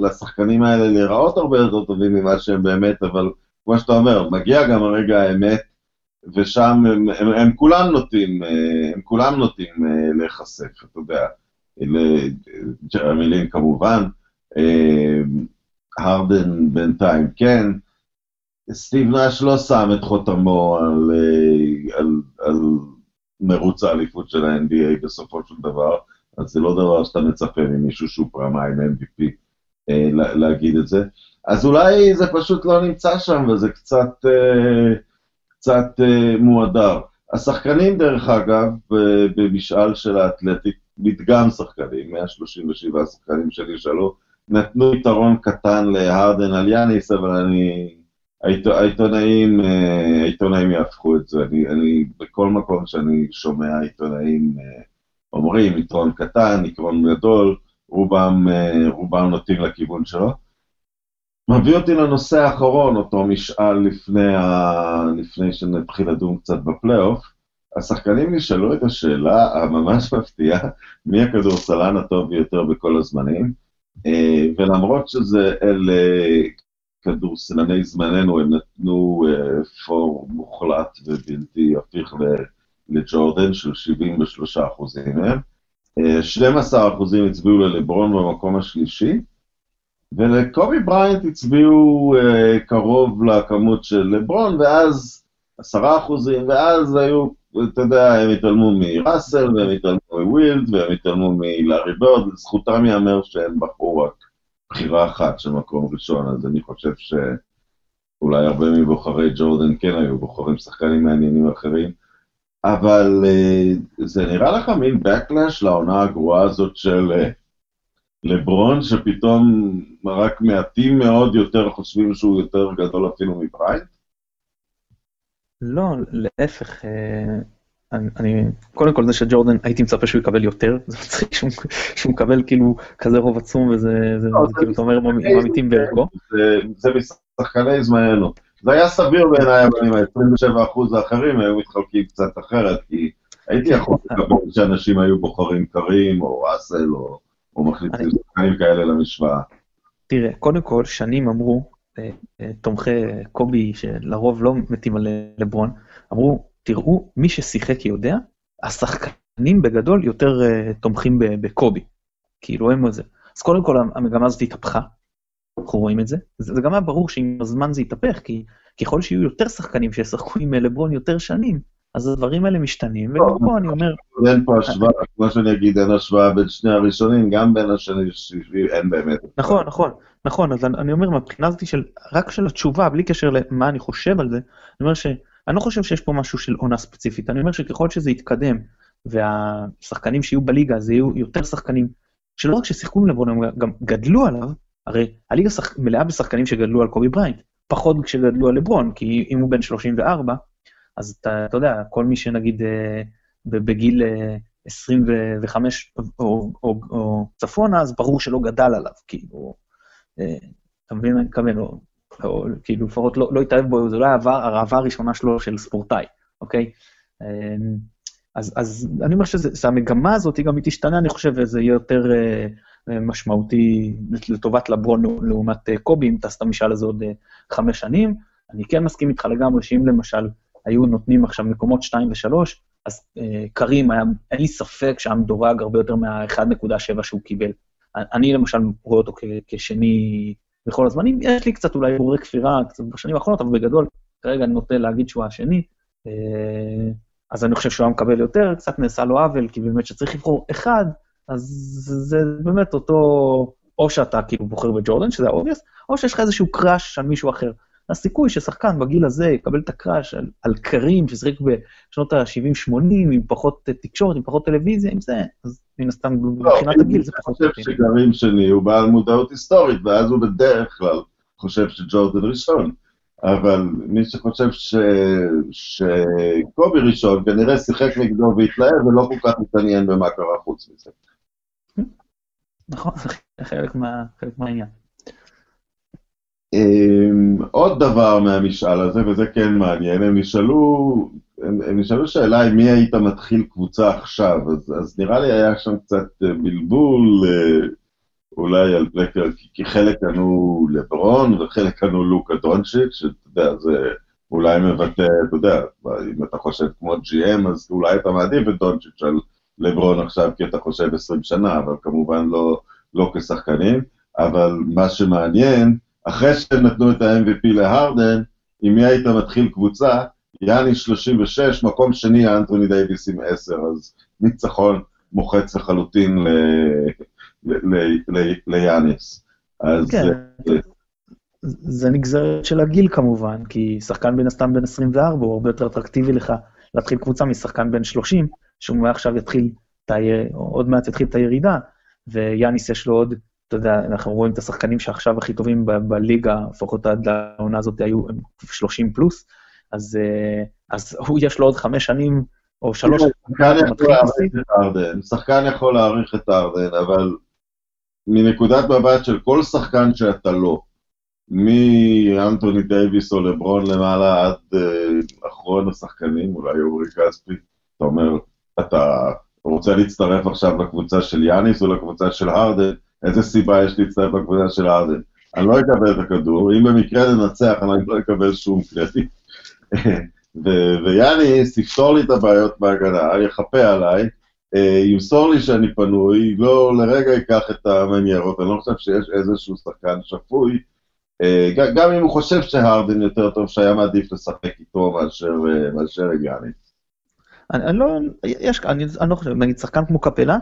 לשחקנים האלה להיראות הרבה יותר טובים ממה שהם באמת, אבל כמו שאתה אומר, מגיע גם הרגע האמת, ושם הם, הם, הם כולם נוטים, אה, הם כולם נוטים אה, להיחשף, אתה יודע, ג'רמי לין כמובן, הרדן בינתיים כן, סטיב נאש לא שם את חותמו על, אה, על, על מרוץ האליפות של ה-NBA בסופו של דבר, אז זה לא דבר שאתה מצפה ממישהו שהוא פעמיים MVP אה, להגיד את זה. אז אולי זה פשוט לא נמצא שם וזה קצת, אה, קצת אה, מועדר. השחקנים, דרך אגב, במשאל של האתלטיק, מדגם שחקנים, 137 שחקנים שנשאלו, נתנו יתרון קטן להרדן על יאניס, אבל אני העיתונאים, אה, העיתונאים יהפכו את זה. אני, אני, בכל מקום שאני שומע עיתונאים אה, אומרים, יתרון קטן, יתרון גדול, רובם, רובם נוטים לכיוון שלו. מביא אותי לנושא האחרון, אותו משאל לפני, ה... לפני שנתחיל לדון קצת בפלייאוף. השחקנים נשאלו את השאלה הממש מפתיעה, מי הכדורסלן הטוב ביותר בכל הזמנים, אה, ולמרות שזה אלה כדורסלני זמננו, הם נתנו אה, פור מוחלט ובלתי הפיך לג'ורדן של 73 אחוזים מהם. 12 אחוזים הצביעו ללברון במקום השלישי, ולקובי בריינט הצביעו אה, קרוב לכמות של לברון, ואז עשרה אחוזים, ואז היו, אתה יודע, הם התעלמו מראסל, והם התעלמו מווייד, והם התעלמו מלארי ברד, לזכותם ייאמר שהם בחרו רק בחירה אחת של מקום ראשון, אז אני חושב שאולי הרבה מבוחרי ג'ורדן כן היו בוחרים שחקנים מעניינים אחרים, אבל uh, זה נראה לך מין backlash לעונה הגרועה הזאת של... Uh, לברון, שפתאום רק מעטים מאוד יותר חושבים שהוא יותר גדול אפילו מבריינט? לא, להפך. אה, אני, אני, קודם כל זה שג'ורדן, הייתי מצפה שהוא יקבל יותר, זה מצחיק שהוא, שהוא מקבל כאילו כזה רוב עצום, וזה זה, לא, זה, כאילו, אתה אומר, ממיתים בערכו. זה, זה משחקני זמננו. זה היה סביר בעיניי, אבל עם ה-27% האחרים היו מתחלקים קצת אחרת, כי הייתי יכול לקבל שאנשים היו בוחרים קרים, או אסל, או... או מחליפים שחקנים כאלה למשוואה? תראה, קודם כל, שנים אמרו, אה, אה, תומכי קובי, שלרוב לא מתים על לברון, אמרו, תראו, מי ששיחק יודע, השחקנים בגדול יותר אה, תומכים בקובי. כאילו, הם זה. אז קודם כל, המגמה הזאת התהפכה, אנחנו רואים את זה. זה גם היה ברור שעם הזמן זה יתהפך, כי ככל שיהיו יותר שחקנים שישחקו עם לברון יותר שנים, אז הדברים האלה משתנים, וגם פה אני אומר... אין פה השוואה, כמו שאני אגיד, אין השוואה בין שני הראשונים, גם בין השני אין באמת. נכון, נכון, נכון, אז אני אומר, מהבחינה הזאת של, רק של התשובה, בלי קשר למה אני חושב על זה, אני אומר ש... אני לא חושב שיש פה משהו של עונה ספציפית, אני אומר שככל שזה יתקדם, והשחקנים שיהיו בליגה, זה יהיו יותר שחקנים, שלא רק ששיחקו עם לברון, הם גם גדלו עליו, הרי הליגה שח... מלאה בשחקנים שגדלו על קובי בריינט, פחות כשגדלו על לברון, כי אם הוא בן 34, אז אתה, אתה יודע, כל מי שנגיד אה, בגיל 25 אה, או, או, או צפונה, אז ברור שלא גדל עליו, כאילו, אה, אתה מבין מה אני מתכוון, או, או כאילו לפחות לא, לא התאהב בו, זה לא היה העבר הראשונה שלו של ספורטאי, אוקיי? אז, אז אני אומר שהמגמה הזאת, גם היא תשתנה, אני חושב, וזה יהיה יותר משמעותי לטובת לברון לעומת קובי, אם טסת משאל הזה עוד חמש שנים. אני כן מסכים איתך לגמרי שאם למשל היו נותנים עכשיו מקומות 2 ו-3, אז אה, קרים, היה, אין לי ספק שהיה מדורג הרבה יותר מה-1.7 שהוא קיבל. אני למשל רואה אותו כשני בכל הזמנים, יש לי קצת אולי בורי כפירה קצת בשנים האחרונות, אבל בגדול, כרגע אני נוטה להגיד שהוא השני, אה, אז אני חושב שהוא היה מקבל יותר, קצת נעשה לו עוול, כי באמת שצריך לבחור אחד, אז זה באמת אותו, או שאתה כאילו בוחר בג'ורדן, שזה ה-obvious, או שיש לך איזשהו קראש על מישהו אחר. הסיכוי ששחקן בגיל הזה יקבל את הקראש על, על קרים ששיחק בשנות ה-70-80, עם פחות תקשורת, עם פחות טלוויזיה, עם זה, אז מן הסתם לא, מבחינת הגיל זה פחות... אני חושב שקרים שני הוא בעל מודעות היסטורית, ואז הוא בדרך כלל חושב שג'ורדן ראשון. אבל מי שחושב ש... שקובי ראשון, כנראה שיחק נגדו והתלהב ולא כל כך מתעניין במה קרה חוץ מזה. נכון, זה חלק, מה... חלק מהעניין. אמ, עוד דבר מהמשאל הזה, וזה כן מעניין, הם נשאלו, הם, נשאלו שאלה עם מי היית מתחיל קבוצה עכשיו, אז, אז נראה לי היה שם קצת אה, בלבול, אה, אולי על פלקר, כי חלק ענו לברון וחלק ענו לוקה דונצ'יץ', שאתה יודע, זה אולי מבטא, אתה יודע, אם אתה חושב כמו GM, אז אולי אתה מעדיף את דונצ'יץ' על לברון עכשיו, כי אתה חושב 20 שנה, אבל כמובן לא, לא כשחקנים, אבל מה שמעניין, אחרי שהם נתנו את ה-MVP להרדן, עם מי היית מתחיל קבוצה? יאני 36, מקום שני, אנטוני דייוויס עם 10, אז ניצחון מוחץ לחלוטין ליאניס. אז... כן. אה, זה נגזרת של הגיל כמובן, כי שחקן בין הסתם בן 24 הוא הרבה יותר אטרקטיבי לך להתחיל קבוצה משחקן בן 30, שהוא עכשיו יתחיל, עוד מעט יתחיל את הירידה, ויאניס יש לו עוד אתה יודע, אנחנו רואים את השחקנים שעכשיו הכי טובים ב- בליגה, לפחות עד לעונה הזאת היו 30 פלוס, אז, אה, אז הוא יש לו עוד חמש שנים או שלוש. שחקן יכול להעריך את ארדן, אבל מנקודת מבט של כל שחקן שאתה לא, מאנטוני דייוויס או לברון למעלה עד uh, אחרון השחקנים, אולי אורי כספי, אתה אומר, אתה רוצה להצטרף עכשיו לקבוצה של יאניס או לקבוצה של הרדן, איזה סיבה יש להצטרף לקבוצה של הרדן? אני לא אקבל את הכדור, אם במקרה ננצח אני לא אקבל שום קרדיט. ויאניס יפתור לי את הבעיות בהגנה, יכפה עליי, אה, ימסור לי שאני פנוי, לא לרגע ייקח את המניירות, אני לא חושב שיש איזשהו שחקן שפוי, אה, גם אם הוא חושב שהרדן יותר טוב, שהיה מעדיף לשחק איתו מאשר, אה, מאשר יאניס. אני, אני לא, יש, אני, אני לא חושב, נגיד שחקן כמו קפלה,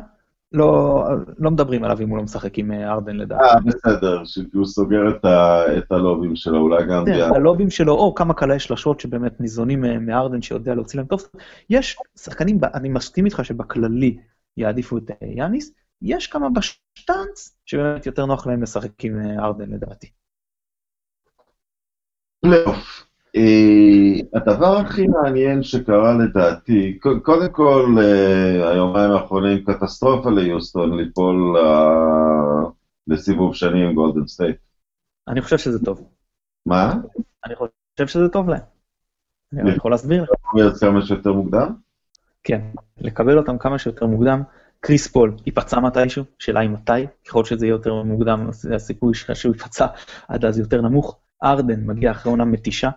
לא, לא מדברים עליו אם הוא לא משחק עם אה, הארדן לדעתי. אה, בסדר, כי הוא סוגר את, ה, את הלובים שלו, אולי גם... כן, הלובים שלו, או כמה קלעי שלשות שבאמת ניזונים אה, מהארדן שיודע להוציא להם טוב. יש שחקנים, אני מסכים איתך שבכללי יעדיפו את אה, יאניס, יש כמה בשטאנץ שבאמת יותר נוח להם לשחק עם הארדן לדעתי. פלייאוף. אה, הדבר הכי מעניין שקרה לדעתי, קודם כל, אה, היומיים האחרונים קטסטרופה ליוסטון ליפול אה, לסיבוב שני עם גולדן סטייט. אני חושב שזה טוב. מה? אני חושב שזה טוב להם. אני יכול להסביר לך. כמה שיותר מוקדם? כן, לקבל אותם כמה שיותר מוקדם. קריס פול ייפצע מתישהו, שאלה היא מתי, ככל שזה יהיה יותר מוקדם, הסיכוי שהוא ייפצע עד אז יותר נמוך. הארדן מגיע אחרי עונה מתישה.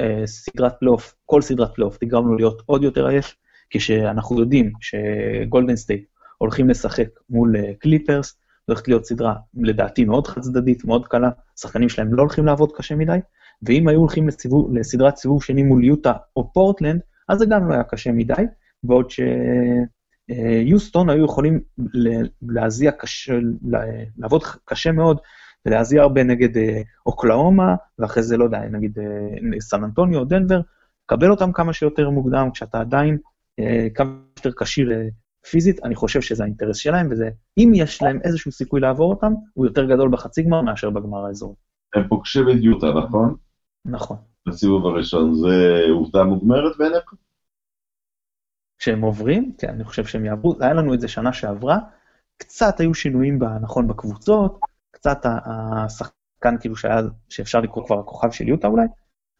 אה, סדרת פלייאוף, כל סדרת פלייאוף תגרום לו להיות עוד יותר עייף, כשאנחנו יודעים שגולדן סטייט הולכים לשחק מול קליפרס, אה, זו הולכת להיות סדרה לדעתי מאוד חד צדדית, מאוד קלה, השחקנים שלהם לא הולכים לעבוד קשה מדי, ואם היו הולכים לסיבוב, לסדרת סיבוב שני מול יוטה או פורטלנד, אז זה גם לא היה קשה מדי, בעוד שיוסטון היו יכולים להזיע קשה, לעבוד קשה מאוד ולהזיע הרבה נגד אה, אוקלאומה, ואחרי זה, לא יודע, נגיד אה, סן אנטוניו, דנבר, קבל אותם כמה שיותר מוקדם, כשאתה עדיין אה, כמה שיותר כשיר פיזית, אני חושב שזה האינטרס שלהם, וזה, אם יש להם איזשהו סיכוי לעבור אותם, הוא יותר גדול בחצי גמר מאשר בגמר האזור. הם פוגשים את יוטה, נכון? נכון. בסיבוב הראשון, זה עובדה מוגמרת בעיניך? שהם עוברים, כן, אני חושב שהם יעברו, היה לנו את זה שנה שעברה, קצת היו שינויים, נכון, בקבוצות, קצת השחקן כאילו שהיה, שאפשר לקרוא כבר הכוכב של יוטה אולי,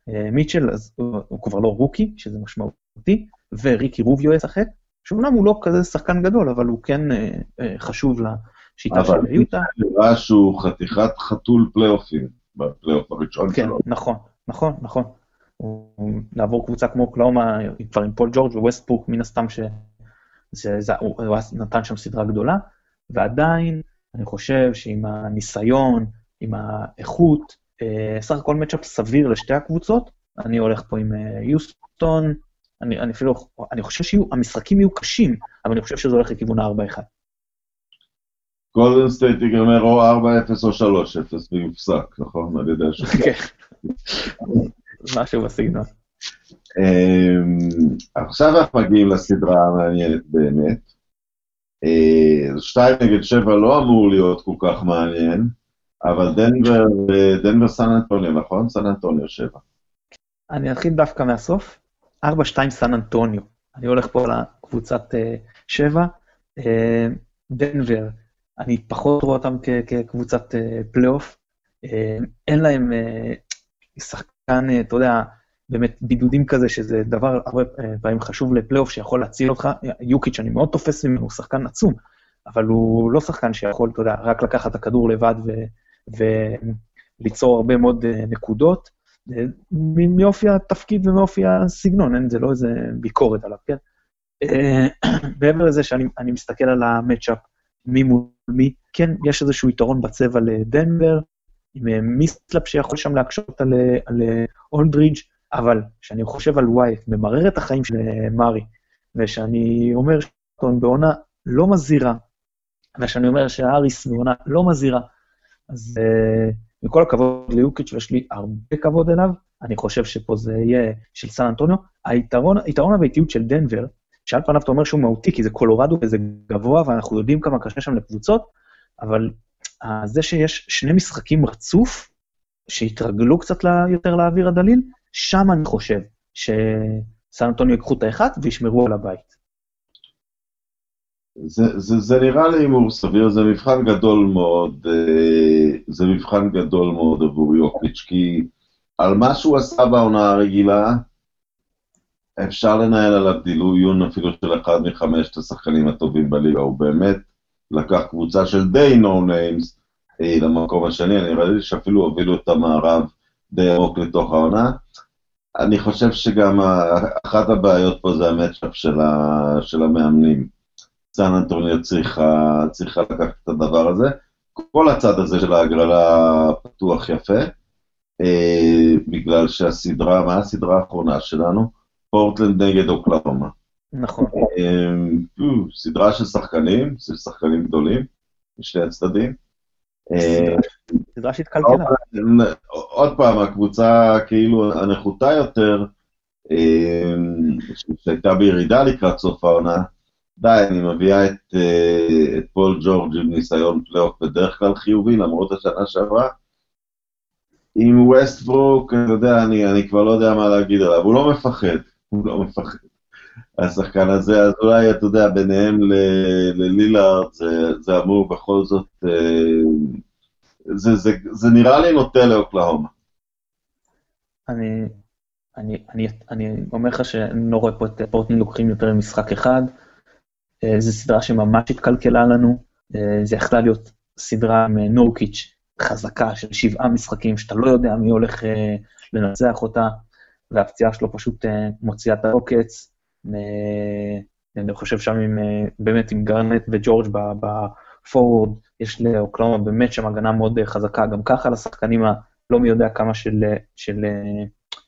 אה, מיטשל, אז הוא, הוא כבר לא רוקי, שזה משמעותי, וריקי רוביו ישחק, שאומנם הוא לא כזה שחקן גדול, אבל הוא כן אה, אה, חשוב לשיטה של יוטה. אבל נראה שהוא חתיכת חתול פלייאופים, בפלייאוף הראשון כן, שלו. כן, נכון, נכון, נכון. הוא לעבור קבוצה כמו אוקלהומה, כבר עם פול ג'ורג' וווסטברוק, מן הסתם שהוא נתן שם סדרה גדולה, ועדיין אני חושב שעם הניסיון, עם האיכות, אה, סך הכל match-up סביר לשתי הקבוצות, אני הולך פה עם אה, יוסטון, אני, אני אפילו, אני חושב שהמשחקים יהיו קשים, אבל אני חושב שזה הולך לכיוון ה-4-1. גולדן סטייט ייגמר או 4-0 או 3-0 ויופסק, נכון? על ידי. כן, משהו בסגנון. אמ, עכשיו אנחנו מגיעים לסדרה המעניינת באמת. אה, שתיים נגד שבע לא אמור להיות כל כך מעניין, אבל דנבר, דנבר סן אנטוניו, נכון? סן אנטוניו שבע. אני אתחיל דווקא מהסוף. ארבע, שתיים, סן אנטוניו. אני הולך פה לקבוצת uh, שבע. דנבר, אני פחות רואה אותם כקבוצת פלייאוף. אין להם שחקן, אתה יודע, באמת בידודים כזה, שזה דבר הרבה אה, פעמים חשוב לפלייאוף שיכול להציל אותך. יוקיץ', אני מאוד תופס ממנו, הוא שחקן עצום, אבל הוא לא שחקן שיכול, אתה יודע, רק לקחת את הכדור לבד ו- וליצור הרבה מאוד אה, נקודות. מאופי התפקיד ומאופי הסגנון, אין, זה לא איזה ביקורת עליו, כן? אה, מעבר לזה שאני מסתכל על המצ'אפ, מי מול מי, כן, יש איזשהו יתרון בצבע לדנבר, עם מיסטלאפ שיכול שם להקשות על, על אולדרידג', אבל כשאני חושב על ווייט, ממרר את החיים של אה, מארי, ושאני אומר שאתון בעונה לא מזהירה, ושאני אומר שהאריס בעונה לא מזהירה, אז uh, עם כל הכבוד ליוקיץ', ויש לי הרבה כבוד אליו, אני חושב שפה זה יהיה של סן אנטוניו. היתרון, היתרון הביתיות של דנבר, שעל פניו אתה אומר שהוא מהותי, כי זה קולורדו וזה גבוה, ואנחנו יודעים כמה קשה שם לקבוצות, אבל uh, זה שיש שני משחקים רצוף, שהתרגלו קצת יותר לאוויר הדליל, שם אני חושב שסן אנטוניו ייקחו את האחד וישמרו על הבית. זה, זה, זה נראה לי הימור סביר, זה מבחן גדול מאוד, אה, זה מבחן גדול מאוד עבור יוקיץ', כי על מה שהוא עשה בעונה הרגילה, אפשר לנהל עליו דילויון אפילו של אחד מחמשת השחקנים הטובים בליגה, הוא באמת לקח קבוצה של די no names למקום השני, אני ראיתי שאפילו הובילו את המערב די עמוק לתוך העונה. אני חושב שגם אחת הבעיות פה זה ה match-up של, של המאמנים. סן אנטוניו צריכה, צריכה לקחת את הדבר הזה. כל הצד הזה של ההגרלה פתוח יפה, אה, בגלל שהסדרה, מה הסדרה האחרונה שלנו? פורטלנד נגד אוקלהומה. נכון. אה, סדרה של שחקנים, של שחקנים גדולים, משני הצדדים. אה, סדרה שהתקלקלה. עוד פעם, הקבוצה כאילו הנחותה יותר, אה, שהייתה בירידה לקראת סוף העונה, די, אני מביאה את, אה, את פול ג'ורג' עם ניסיון פלייאוף בדרך כלל חיובי, למרות השנה שעברה. עם ווסטברוק, אתה יודע, אני, אני כבר לא יודע מה להגיד עליו, הוא לא מפחד, הוא לא מפחד. השחקן הזה, אז אולי, אתה יודע, ביניהם ללילארד, זה, זה אמור בכל זאת, אה, זה, זה, זה נראה לי נוטה לאוקלהומה. אני, אני, אני, אני אומר לך שאני לא רואה פה את פורטנד לוקחים יותר ממשחק אחד. אה, זו סדרה שממש התקלקלה לנו, אה, זה יכלה להיות סדרה עם נורקיץ' חזקה של שבעה משחקים, שאתה לא יודע מי הולך לנצח אותה, והפציעה שלו פשוט מוציאה את העוקץ. אני חושב שם עם, באמת עם גרנט וג'ורג' בפורוורד, יש לאוקלאומה באמת שם הגנה מאוד חזקה, גם ככה לשחקנים הלא מי יודע כמה של, של,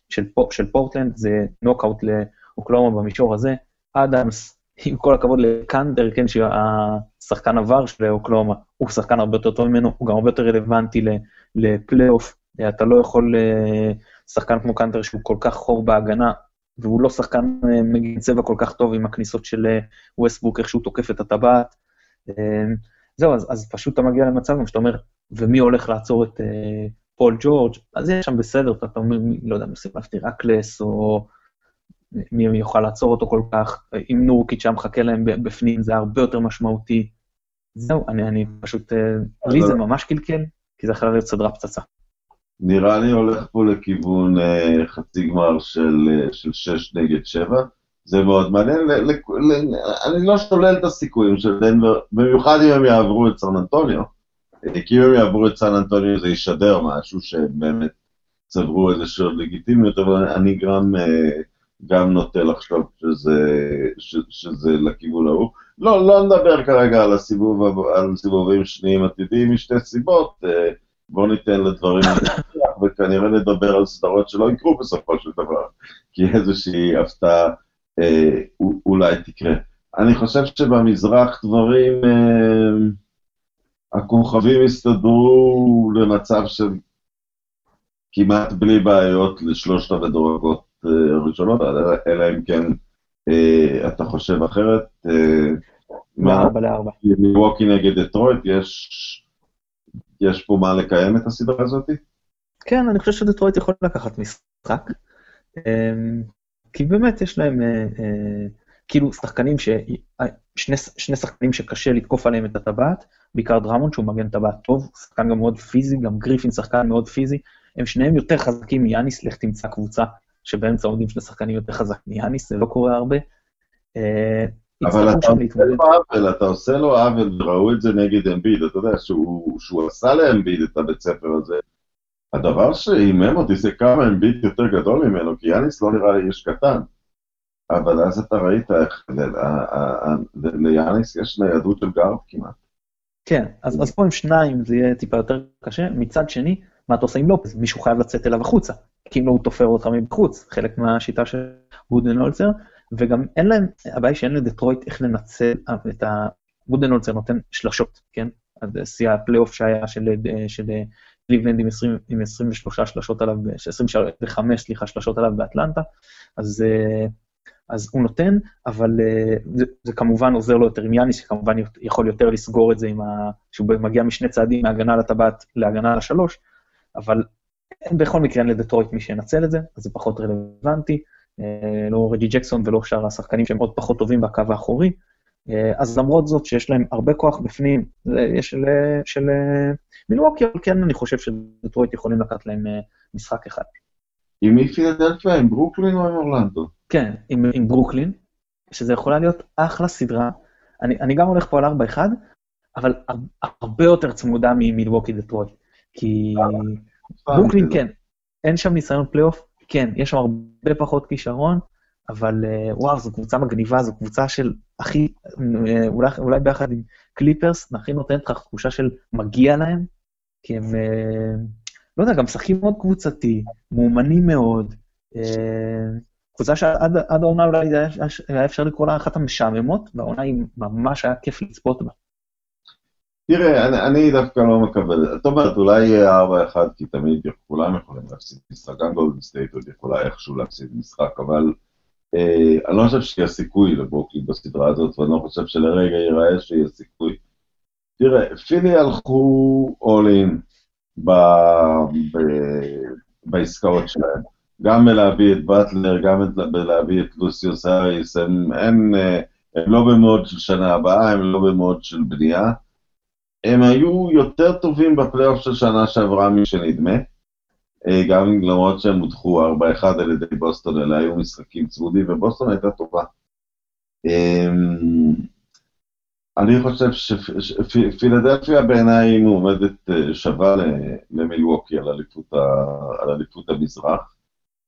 של, של, של פורטלנד, זה נוקאוט לאוקלאומה במישור הזה. אדמס, עם כל הכבוד לקנדר, כן, שהשחקן עבר של אוקלאומה, הוא שחקן הרבה יותר טוב ממנו, הוא גם הרבה יותר רלוונטי לפלייאוף. אתה לא יכול, שחקן כמו קנטר שהוא כל כך חור בהגנה, והוא לא שחקן אה, מגן צבע כל כך טוב עם הכניסות של ווסטברוק, אה, איך שהוא תוקף את הטבעת. אה, זהו, אז, אז פשוט אתה מגיע למצב שאתה אומר, ומי הולך לעצור את אה, פול ג'ורג', אז יש שם בסדר, אתה אומר, מי, לא יודע, מוסיף על הפתיר הרקלס, או מי יוכל לעצור אותו כל כך, אם נורקיץ' שם מחכה להם בפנים, זה הרבה יותר משמעותי. זהו, אני, אני פשוט, לי זה ממש קלקל, כי זה יכול להיות סדרה פצצה. נראה לי הולך פה לכיוון uh, חצי גמר של, uh, של 6 נגד 7. זה מאוד מעניין, ל, ל, ל, אני לא שולל את הסיכויים של דנבר, במיוחד אם הם יעברו את סן אנטוניו. כי אם הם יעברו את סן אנטוניו זה ישדר משהו שהם באמת צברו איזשהו לגיטימיות, אבל אני גם, uh, גם נוטה לחשוב שזה, ש, שזה לכיוון ההוא. לא, לא נדבר כרגע על, הסיבוב, על סיבובים שניים עתידיים משתי סיבות. Uh, בואו ניתן לדברים וכנראה נדבר על סדרות שלא יקרו בסופו של דבר, כי איזושהי הפתעה אה, אולי תקרה. אני חושב שבמזרח דברים, אה, הכוכבים הסתדרו למצב של כמעט בלי בעיות לשלושת המדורגות אה, הראשונות, אלא אם כן אה, אתה חושב אחרת. אה, מארבע לארבע. מווקי נגד דטרויט, יש יש פה מה לקיים את הסדרה הזאת? כן, אני חושב שדטרויט יכול לקחת משחק. כי באמת יש להם, אה, אה, כאילו, שחקנים ש... אה, שני, שני שחקנים שקשה לתקוף עליהם את הטבעת, בעיקר דרמון, שהוא מגן טבעת טוב, שחקן גם מאוד פיזי, גם גריפין שחקן מאוד פיזי, הם שניהם יותר חזקים מיאניס, לך תמצא קבוצה שבאמצע עומדים שני שחקנים יותר חזק מיאניס, זה לא קורה הרבה. אבל אתה עושה לו עוול, אתה עושה לו עוול, וראו את זה נגד אמביד, אתה יודע, שהוא, שהוא עשה לאמביד את הבית ספר הזה. הדבר שהימם אותי זה כמה אמביד יותר גדול ממנו, כי יאניס לא נראה לי איש קטן. אבל אז אתה ראית איך ליאניס יש ניידות של גארד כמעט. כן, אז, אז פה עם שניים זה יהיה טיפה יותר קשה. מצד שני, מה אתה עושה עם לופז? מישהו חייב לצאת אליו החוצה, כי אם לא הוא תופר אותך מבחוץ, חלק מהשיטה של בודנולצר. וגם אין להם, הבעיה היא שאין לדטרויט איך לנצל את ה... בודנולצר נותן שלשות, כן? אז שיא הפלייאוף שהיה של, של קליבלנד עם, 20, עם 23 שלשות עליו, 25, סליחה, שלשות עליו באטלנטה, אז, אז הוא נותן, אבל זה, זה כמובן עוזר לו יותר עם יאניס, שכמובן יכול יותר לסגור את זה עם ה... שהוא מגיע משני צעדים, מהגנה לטבעת להגנה לשלוש, אבל בכל מקרה אין לדטרויט מי שינצל את זה, אז זה פחות רלוונטי. אה, לא רג'י ג'קסון ולא שאר השחקנים שהם עוד פחות טובים בקו האחורי. אה, אז למרות זאת שיש להם הרבה כוח בפנים, יש של, של מילווקי, אבל כן אני חושב שדטרויט יכולים לקחת להם אה, משחק אחד. עם מי פילדלפיה? עם ברוקלין או עם אורלנדו? כן, עם, עם ברוקלין, שזה יכולה להיות אחלה סדרה. אני, אני גם הולך פה על 4-1, אבל הרבה יותר צמודה ממילווקי דטרויט. כי ברוקלין כן, אין שם ניסיון פלייאוף, כן, יש שם הרבה פחות כישרון, אבל אה, וואו, זו קבוצה מגניבה, זו קבוצה של הכי, אה, אולי, אולי ביחד עם קליפרס, הכי נותנת לך תחושה של מגיע להם, כי הם, אה, לא יודע, גם משחקים מאוד קבוצתי, מאומנים מאוד, קבוצה שעד העונה אולי היה אפשר לקרוא לה אחת המשעממות, והעונה היא ממש היה כיף לצפות בה. תראה, אני, אני דווקא לא מקבל, זאת אומרת, אולי יהיה 4-1, כי תמיד כולם יכולים להפסיד משחק, גם גולדן סטייט עוד יכולה איכשהו להפסיד משחק, אבל אני לא חושב שיהיה סיכוי לברוקלין בסדרה הזאת, ואני לא חושב שלרגע ייראה שיהיה סיכוי. תראה, פילי הלכו all in בעסקאות שלהם. גם בלהביא את באטלר, גם בלהביא את לוסיוס האריס, הם, הם, אה, הם לא במוד של שנה הבאה, הם לא במוד של בנייה. הם היו יותר טובים בפלייאוף של שנה שעברה משנדמה. אה, גם למרות שהם הודחו 4-1 על ידי בוסטון, אלה היו משחקים צמודים, ובוסטון הייתה טובה. אמ, אני חושב שפילדלפיה בעיניי מועמדת אה, שווה למילווקי על אליפות, המזרח.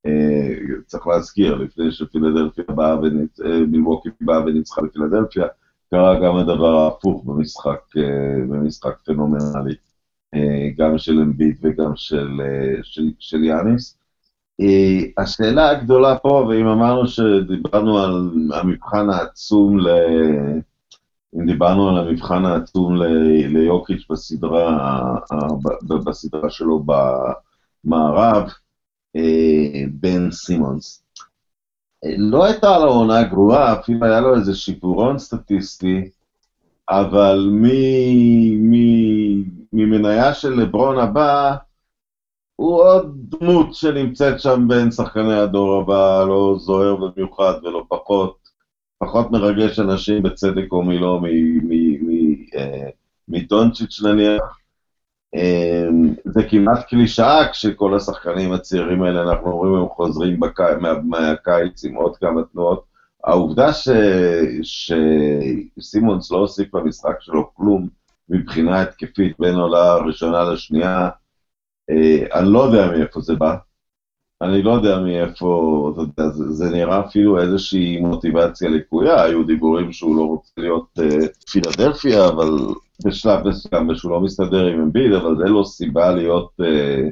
אה, צריך להזכיר, לפני שפילדלפיה באה ומילווקי באה וניצחה לפילדלפיה, קרה גם הדבר ההפוך במשחק פנומנלי. אה, גם של אמביט וגם של, אה, של, של יאניס. אה, השאלה הגדולה פה, ואם אמרנו שדיברנו על המבחן העצום, ל... אם דיברנו על המבחן העצום ל... ליוקיץ' בסדרה, בסדרה שלו במערב, בן סימונס. לא הייתה לו עונה גרועה, אפילו היה לו איזה שיפורון סטטיסטי, אבל ממניה של לברון הבא, הוא עוד דמות שנמצאת שם בין שחקני הדור הבא, לא זוהר במיוחד ולא פחות, פחות מרגש אנשים בצדק או מלא אה, מטונצ'יץ' נניח. אמ, זה כמעט קלישאה כשכל השחקנים הצעירים האלה, אנחנו אומרים, הם חוזרים מהקיץ עם עוד כמה תנועות. העובדה. שסימונס לא הוסיף במשחק שלו כלום מבחינה התקפית בין עולה הראשונה לשנייה, אה, אני לא יודע מאיפה זה בא. אני לא יודע מאיפה, אתה יודע, זה, זה נראה אפילו איזושהי מוטיבציה לקויה, היו דיבורים שהוא לא רוצה להיות אה, פילדלפיה, אבל בשלב מסוים, ושהוא לא מסתדר עם אמביד, אבל זה לא סיבה להיות אה,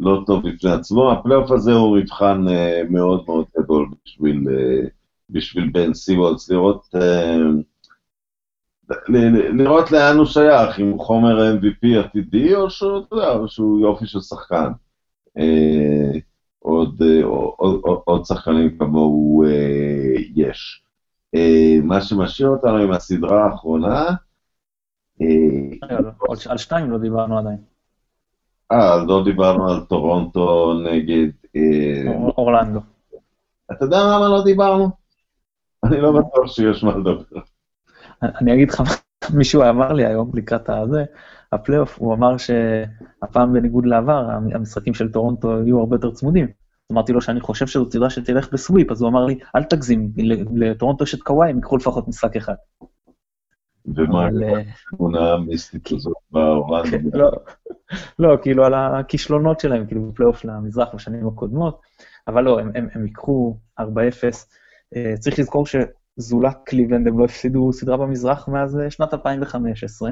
לא טוב בפני עצמו. הפלייאוף הזה הוא מבחן אה, מאוד מאוד גדול בשביל... אה, בשביל בן סימונס, לראות, אה, לראות לאן הוא שייך, אם הוא חומר MVP עתידי, או שהוא, אתה יודע, או שהוא יופי של שחקן. אה, עוד, אה, עוד, עוד, עוד שחקנים כמוהו יש. מה שמשאיר אותנו עם הסדרה האחרונה, על שתיים לא דיברנו עדיין. אה, לא דיברנו על טורונטו נגד... אורלנדו. אתה יודע למה לא דיברנו? אני לא בטוח שיש מה לדבר. אני אגיד לך, מישהו אמר לי היום לקראת הזה, הפלייאוף, הוא אמר שהפעם בניגוד לעבר, המשחקים של טורונטו יהיו הרבה יותר צמודים. אמרתי לו שאני חושב שזו סדרה שתלך ב sweep, אז הוא אמר לי, אל תגזים, לטורונטו יש את קוואי, הם ייקחו לפחות משחק אחד. ומה אה, התמונה המיסטית הזאת באורלנדו? כן, לא, לא, כאילו על הכישלונות שלהם, כאילו בפלייאוף למזרח בשנים הקודמות, אבל לא, הם ייקחו 4-0. אה, צריך לזכור שזולת קליבלנד הם לא הפסידו סדרה במזרח מאז אה, שנת 2015,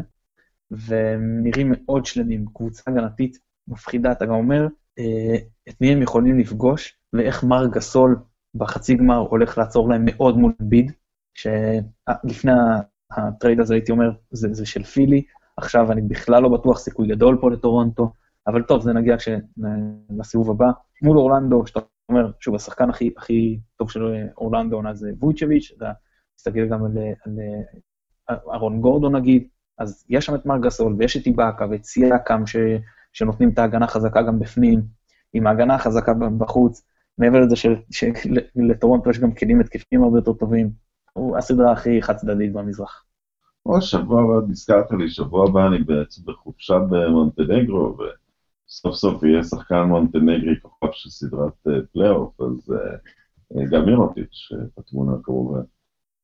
והם נראים מאוד שלמים, קבוצה הגנתית מפחידה, אתה גם אומר אה, את מי הם יכולים לפגוש, ואיך מר גסול בחצי גמר הולך לעצור להם מאוד מול ביד, שלפני ה trade הזה הייתי אומר, זה, זה של פילי, עכשיו אני בכלל לא בטוח סיכוי גדול פה לטורונטו, אבל טוב, זה נגיע לסיבוב הבא. מול אורלנדו, שאתה אומר, שוב, השחקן הכי, הכי טוב של אורלנדו עונה זה ווצ'ביץ', אתה מסתכל גם על, על אהרון גורדון נגיד, אז יש שם את מארק גסול, ויש את איבאקה ואת סיאקאם, ש, שנותנים את ההגנה החזקה גם בפנים, עם ההגנה החזקה בחוץ, מעבר לזה שלטורונטו יש גם כלים התקפיים הרבה יותר טובים, הוא הסדרה הכי חד צדדית במזרח. או שבוע הבא, נזכרת לי, שבוע הבא אני בעצם בחופשה במונטנגרו, סוף סוף יהיה שחקן מונטנגרי כוכב של סדרת אה, פלייאוף, אז... אה, גם מירוטיץ' בתמונה כמובן,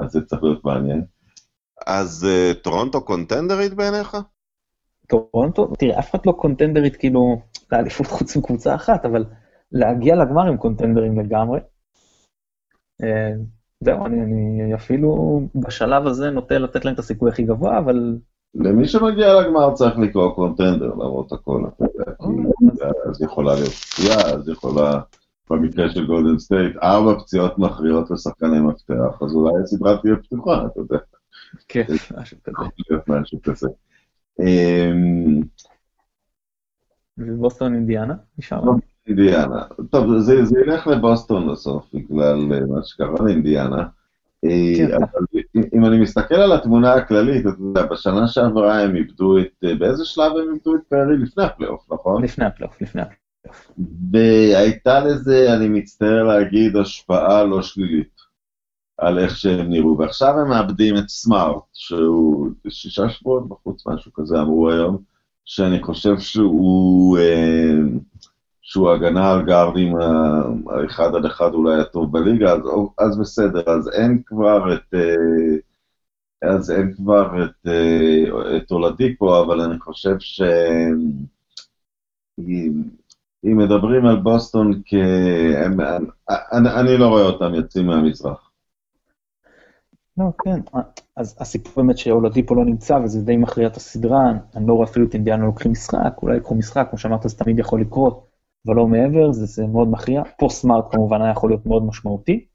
אז זה צריך להיות מעניין. אז טורונטו קונטנדרית בעיניך? טורונטו, תראה, אף אחד לא contender ית כאילו לאליפות חוץ מקבוצה אחת, אבל להגיע לגמר עם contender ים לגמרי. זהו, אני, אני אפילו בשלב הזה נוטה לתת להם את הסיכוי הכי גבוה, אבל... למי שמגיע לגמר צריך לקרוא contender, למרות הכל, אתה יודע, כי אז יכולה להיות פציעה, אז יכולה, במקרה של גולדן סטייט, ארבע פציעות מכריעות לשחקני מפתח, אז אולי הסדרה תהיה פתוחה, אתה יודע. כן, משהו כזה. משהו כזה. ובוסטון אינדיאנה? נשאר. אינדיאנה. טוב, זה, זה ילך לבוסטון בסוף, בגלל אה, מה שקרה לאינדיאנה. אה, כן. אבל אם אני מסתכל על התמונה הכללית, אתה יודע, בשנה שעברה הם איבדו את, אה, באיזה שלב הם איבדו את קיירי? לפני הפלייאוף, נכון? לפני הפלייאוף, לפני הפלייאוף. והייתה לזה, אני מצטער להגיד, השפעה לא שלילית על איך שהם נראו. ועכשיו הם מאבדים את סמארט, שהוא שישה שבועות בחוץ, משהו כזה אמרו היום, שאני חושב שהוא... אה, שהוא הגנה על גארדים האחד על אחד אולי הטוב בליגה, אז, אז בסדר, אז אין כבר את... אה, אז אין כבר את, אה, את אולדיפו, אבל אני חושב ש... אם מדברים על בוסטון כ... אני, אני לא רואה אותם יוצאים מהמזרח. לא, כן, אז הסיפור באמת שאולדיפו לא נמצא, וזה די מכריע את הסדרה, אני לא רואה אפילו את אינדיאנו לוקחים משחק, אולי יקחו משחק, כמו שאמרת, זה תמיד יכול לקרות. אבל לא מעבר, זה, זה מאוד מכריע. פוסט סמארט כמובן היה יכול להיות מאוד משמעותי.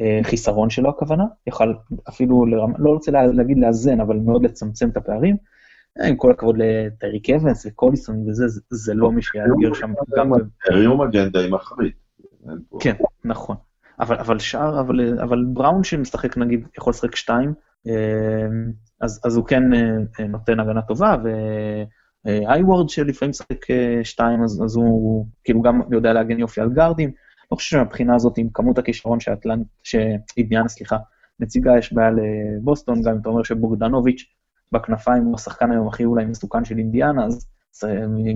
אה, חיסרון שלו הכוונה, יוכל אפילו, לרמה, לא רוצה לה, להגיד לאזן, אבל מאוד לצמצם את הפערים. אה, עם כל הכבוד לטריק אבנס וקוליסון וזה, זה, זה לא מי שיאתגר שם גם... היום אגנדה עם אחרית. כן, נכון. אבל, אבל שאר, אבל, אבל בראון שמשחק נגיד, יכול לשחק שתיים, אה, אז, אז הוא כן נותן הגנה טובה, ו... איי-וורד שלפעמים משחק אה, שתיים, אז, אז הוא כאילו גם יודע להגן יופי על גארדים. לא חושב שמבחינה הזאת, עם כמות הכישרון שאטלנט, שאידיאנה, סליחה, נציגה, יש בעיה לבוסטון, גם אם אתה אומר שבוגדנוביץ' בכנפיים הוא השחקן היום הכי אולי מסוכן של אינדיאנה, אז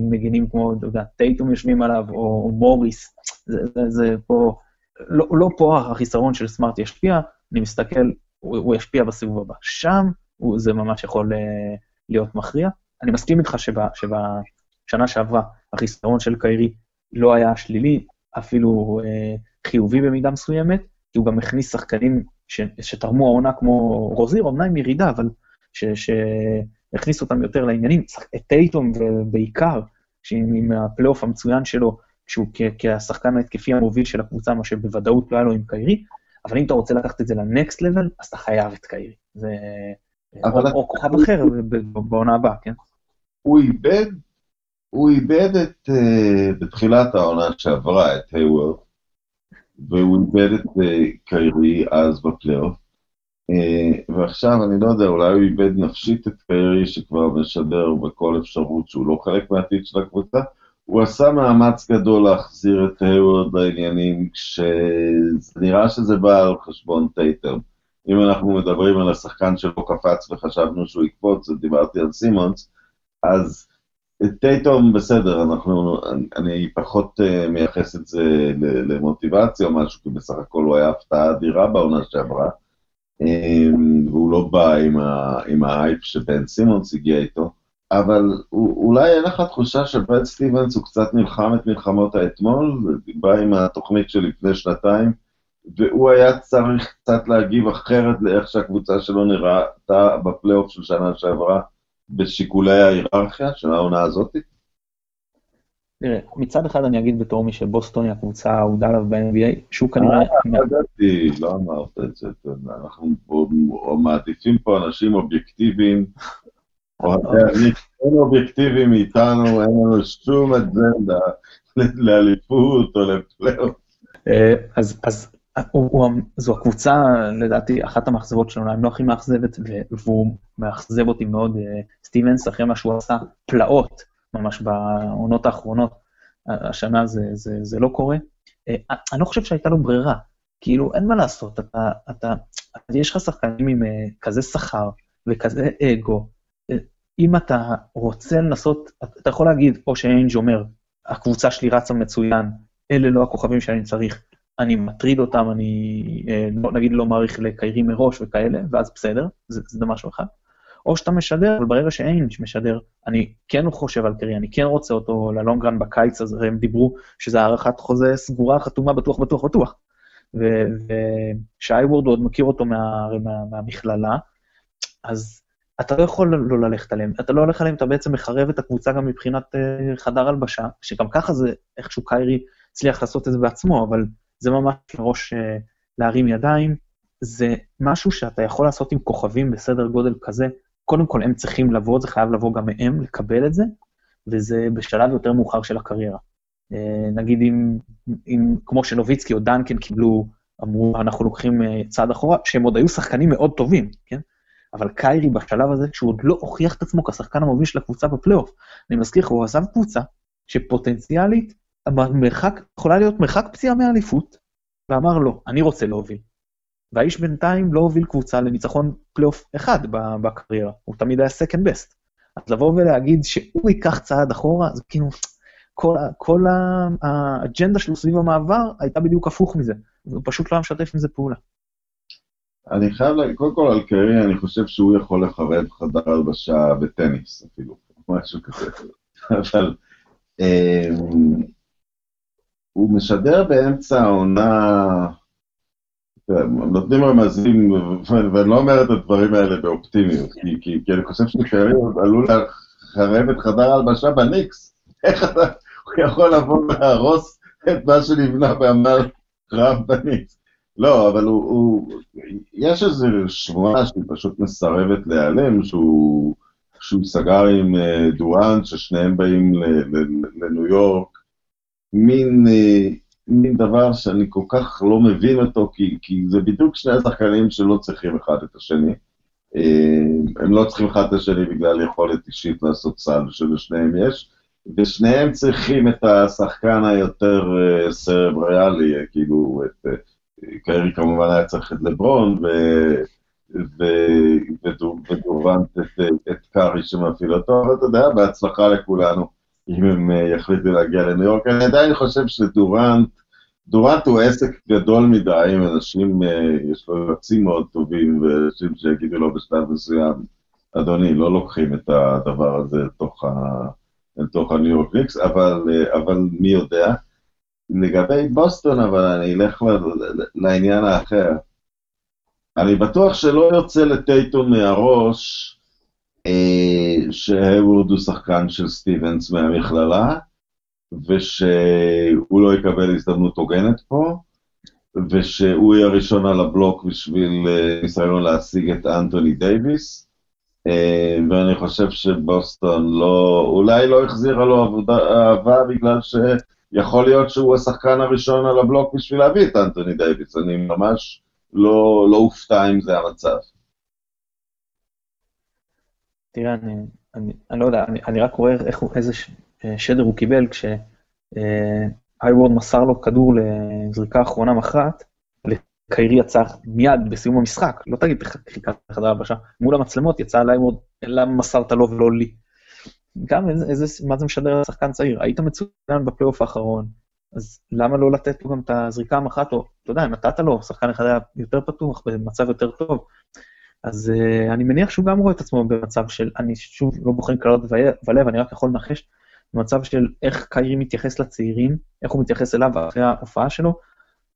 מגינים כמו, אתה יודע, טייטום יושבים עליו, או, מוריס, זה, זה, זה פה, לא, לא פה החיסרון של סמארט ישפיע, אני מסתכל, הוא, הוא ישפיע בסיבוב הבא. שם הוא, זה ממש יכול uh, להיות מכריע. אני מסכים איתך שבשנה שעברה החיסרון של קיירי לא היה שלילי, אפילו אה, חיובי במידה מסוימת, כי הוא גם הכניס שחקנים ש, שתרמו העונה כמו רוזיר, אמנם עם ירידה, אבל שהכניס אותם יותר לעניינים. את טייטום ובעיקר, עם הפלייאוף המצוין שלו, כשהוא כשחקן ההתקפי המוביל של הקבוצה, מה שבוודאות לא היה לו עם קיירי, אבל אם אתה רוצה לקחת את זה ל next level, אז אתה חייב את קיירי. זה... או, או כוכב אחר בעונה הבאה, כן? הוא איבד, הוא איבד את, אה, בתחילת העונה שעברה את היוורד, והוא איבד את אה, קיירי אז בפלייאוף. אה, ועכשיו, אני לא יודע, אולי הוא איבד נפשית את קיירי שכבר משדר בכל אפשרות שהוא לא חלק מהעתיד של הקבוצה. הוא עשה מאמץ גדול להחזיר את היוורד לעניינים, כשנראה שזה בא על חשבון טייטום. אם אנחנו מדברים על השחקן שלא קפץ וחשבנו שהוא יקפוץ, דיברתי על סימונס, אז טייטום בסדר, אנחנו, אני פחות אה, מייחס את זה למוטיבציה או משהו, כי בסך הכל הוא היה הפתעה אדירה בעונה שעברה, um, והוא לא בא עם, עם האייפ שבן סימונס הגיע איתו, אבל אולי אין לך תחושה שברד סטיבנס הוא קצת נלחם את מלחמות האתמול, בא עם התוכנית של לפני שנתיים, והוא היה צריך קצת להגיב אחרת לאיך שהקבוצה שלו נראתה בפלייאוף של שנה שעברה. בשיקולי ההיררכיה של העונה הזאת? תראה, מצד אחד אני אגיד בתור מי שבוסטון היא הקבוצה האהודה עליו ב-NBA, שהוא כנראה... אה, לא ידעתי, לא אמרת את זה, אנחנו מעדיפים פה אנשים אובייקטיביים, אין אובייקטיביים מאיתנו, אין לנו שום אג'נדה לאליפות או לפלייאוף. אה, אז הוא, הוא, זו הקבוצה, לדעתי, אחת המאכזבות שלנו, אם לא הכי מאכזבת, והוא מאכזב אותי מאוד, אה, סטיבנס, אחרי מה שהוא עשה, פלאות, ממש בעונות האחרונות, השנה זה, זה, זה לא קורה. אה, אני לא חושב שהייתה לו ברירה, כאילו, אין מה לעשות, אתה, אתה, יש לך שחקנים עם אה, כזה שכר וכזה אגו, אם אתה רוצה לנסות, אתה יכול להגיד, או שאיינג' אומר, הקבוצה שלי רצה מצוין, אלה לא הכוכבים שאני צריך, אני מטריד אותם, אני אה, לא- נגיד לא מעריך לקיירי מראש וכאלה, ואז בסדר, זה, זה משהו אחד. או שאתה משדר, אבל ברגע שאין משדר, אני כן חושב על קרי, אני כן רוצה אותו ללונגרן בקיץ, אז הם דיברו שזה הארכת חוזה סגורה, חתומה, בטוח, בטוח, בטוח. ושייוורד עוד מכיר אותו מה, מה, מהמכללה, אז אתה לא יכול לא ללכת עליהם. אתה לא הולך עליהם, אתה בעצם מחרב את הקבוצה גם מבחינת uh, חדר הלבשה, שגם ככה זה איכשהו קיירי הצליח לעשות את זה בעצמו, אבל זה ממש לראש uh, להרים ידיים. זה משהו שאתה יכול לעשות עם כוכבים בסדר גודל כזה. קודם כל, הם צריכים לבוא, זה חייב לבוא גם מהם, לקבל את זה, וזה בשלב יותר מאוחר של הקריירה. אה, נגיד אם, אם כמו שנוביצקי או דנקן קיבלו, אמרו, אנחנו לוקחים אה, צעד אחורה, שהם עוד היו שחקנים מאוד טובים, כן? אבל קיירי בשלב הזה, כשהוא עוד לא הוכיח את עצמו כשחקן המוביל של הקבוצה בפלייאוף, אני מזכיר לך, הוא עזב קבוצה שפוטנציאלית, המרחק, יכולה להיות מרחק פציעה מאליפות, ואמר לא, אני רוצה להוביל. והאיש בינתיים לא הוביל קבוצה לניצחון פלייאוף אחד בקריירה, הוא תמיד היה second best. אז לבוא ולהגיד שהוא ייקח צעד אחורה, זה כאילו, כל, כל האג'נדה שלו סביב המעבר הייתה בדיוק הפוך מזה, הוא פשוט לא היה משתף עם זה פעולה. אני חייב להגיד, קודם כל על קרי, אני חושב שהוא יכול לחרב חדר הלבשה בטניס אפילו, משהו כזה. אבל אה, הוא משדר באמצע העונה, נותנים רמזים, ואני לא אומר את הדברים האלה באופטימיות, כי, כי, כי אני חושב שקרי עלול לחרב את חדר ההלבשה בניקס. איך אתה, הוא יכול לבוא ולהרוס את מה שנבנה בעמל קרב בניקס. לא, אבל הוא, הוא... יש איזו שמועה שהיא פשוט מסרבת להיעלם, שהוא, שהוא סגר עם uh, דואן, ששניהם באים לניו יורק. מין, uh, מין דבר שאני כל כך לא מבין אותו, כי, כי זה בדיוק שני השחקנים שלא צריכים אחד את השני. Uh, הם לא צריכים אחד את השני בגלל יכולת אישית לעשות סל, שלשניהם יש. ושניהם צריכים את השחקן היותר uh, סרבריאלי, כאילו, את, קיירי כמובן היה צריך את לברון, ו... ודורבנט את קארי שמפעיל אותו, אבל אתה יודע, בהצלחה לכולנו, אם הם אה, יחליטו להגיע לניו יורק. אני עדיין חושב שדורנט, דורנט הוא עסק גדול מדי, עם אנשים, אה, יש לו יועצים מאוד טובים, ואנשים שיגידו לו בשלב מסוים, אדוני, לא לוקחים את הדבר הזה לתוך, ה... לתוך הניו יורק ניקס, אבל, אה, אבל מי יודע. לגבי בוסטון, אבל אני אלך לעניין האחר. אני בטוח שלא יוצא לטייטום מהראש אה, שהיוורד הוא שחקן של סטיבנס מהמכללה, ושהוא לא יקבל הזדמנות הוגנת פה, ושהוא יהיה ראשון על הבלוק בשביל אה, ניסיון להשיג את אנטוני דייוויס. אה, ואני חושב שבוסטון לא, אולי לא החזירה לו עבודה, אהבה בגלל ש... יכול להיות שהוא השחקן הראשון על הבלוק בשביל להביא את אנטוני דייוויס, אני ממש לא, לא אופתע אם זה המצב. תראה, אני, אני, אני לא יודע, אני, אני רק רואה איך, איזה אה, שדר הוא קיבל כשהייוורד אה, מסר לו כדור לזריקה אחרונה מכרעת, קיירי יצא מיד בסיום המשחק, לא תגיד חיכה בחדר הבשה, מול המצלמות יצא להייוורד, למה מסרת לו ולא לי? גם איזה, איזה, מה זה משדר לשחקן צעיר? היית מצוין בפלייאוף האחרון, אז למה לא לתת לו גם את הזריקה המחת, או, אתה יודע, נתת לו, שחקן אחד היה יותר פתוח, במצב יותר טוב. אז uh, אני מניח שהוא גם רואה את עצמו במצב של, אני שוב לא בוחן קללות ולב, אני רק יכול לנחש, במצב של איך קיירי מתייחס לצעירים, איך הוא מתייחס אליו אחרי ההופעה שלו.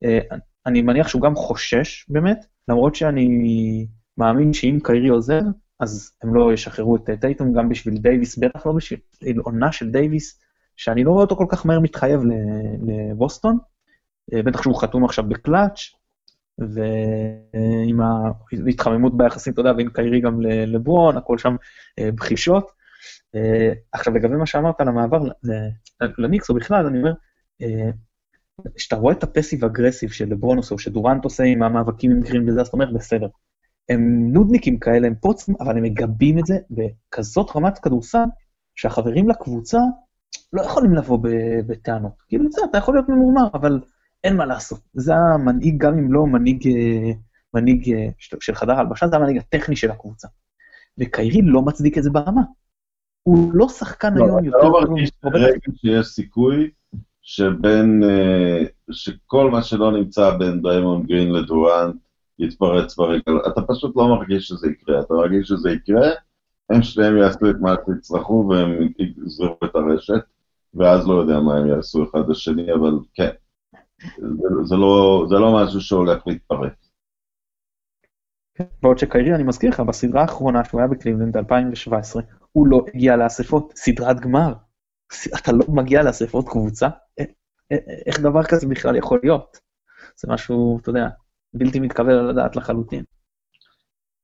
אה, אני מניח שהוא גם חושש באמת, למרות שאני מאמין שאם קיירי עוזר, אז הם לא ישחררו את טייטום גם בשביל דייוויס, בטח לא בשביל עונה של דייוויס, שאני לא רואה אותו כל כך מהר מתחייב לבוסטון, אה, בטח שהוא חתום עכשיו בקלאץ', ועם ההתחממות ביחסים, אתה יודע, ועם קיירי גם לברון, הכל שם אה, בחישות. אה, עכשיו, לגבי מה שאמרת על המעבר לניקס, או בכלל, אני אומר, כשאתה רואה את הפסיב אגרסיב של לברונוס, או שדורנט עושה עם המאבקים עם גרין בזה, אז אתה אומר, בסדר, הם נודניקים כאלה, הם פוצים, אבל הם מגבים את זה בכזאת רמת כדורסל, שהחברים לקבוצה לא יכולים לבוא בטענות. כאילו, זה, אתה יכול להיות ממורמר, אבל אין מה לעשות. זה המנהיג, גם אם לא מנהיג, מנהיג של חדר הלבשה, זה המנהיג הטכני של הקבוצה. וקיירי לא מצדיק את זה ברמה. הוא לא שחקן לא, היום יותר... לא מרגיש שיש סיכוי שבין, אה, שכל מה שלא נמצא בין דריימון גרין לדורנט יתפרץ ברגע, אתה פשוט לא מרגיש שזה יקרה, אתה מרגיש שזה יקרה, הם שניהם יעשו את מה שיצטרכו והם יגזרו את הרשת, ואז לא יודע מה הם יעשו אחד לשני, אבל כן, זה, זה, לא, זה לא משהו שהולך להתפרץ. בעוד שקיירי, אני מזכיר לך, בסדרה האחרונה שהוא היה בקליבלנד 2017, הוא לא הגיע לאספות, סדרת גמר. אתה לא מגיע לאספות קבוצה? איך דבר כזה בכלל יכול להיות? זה משהו, אתה יודע, בלתי מתקבל על הדעת לחלוטין.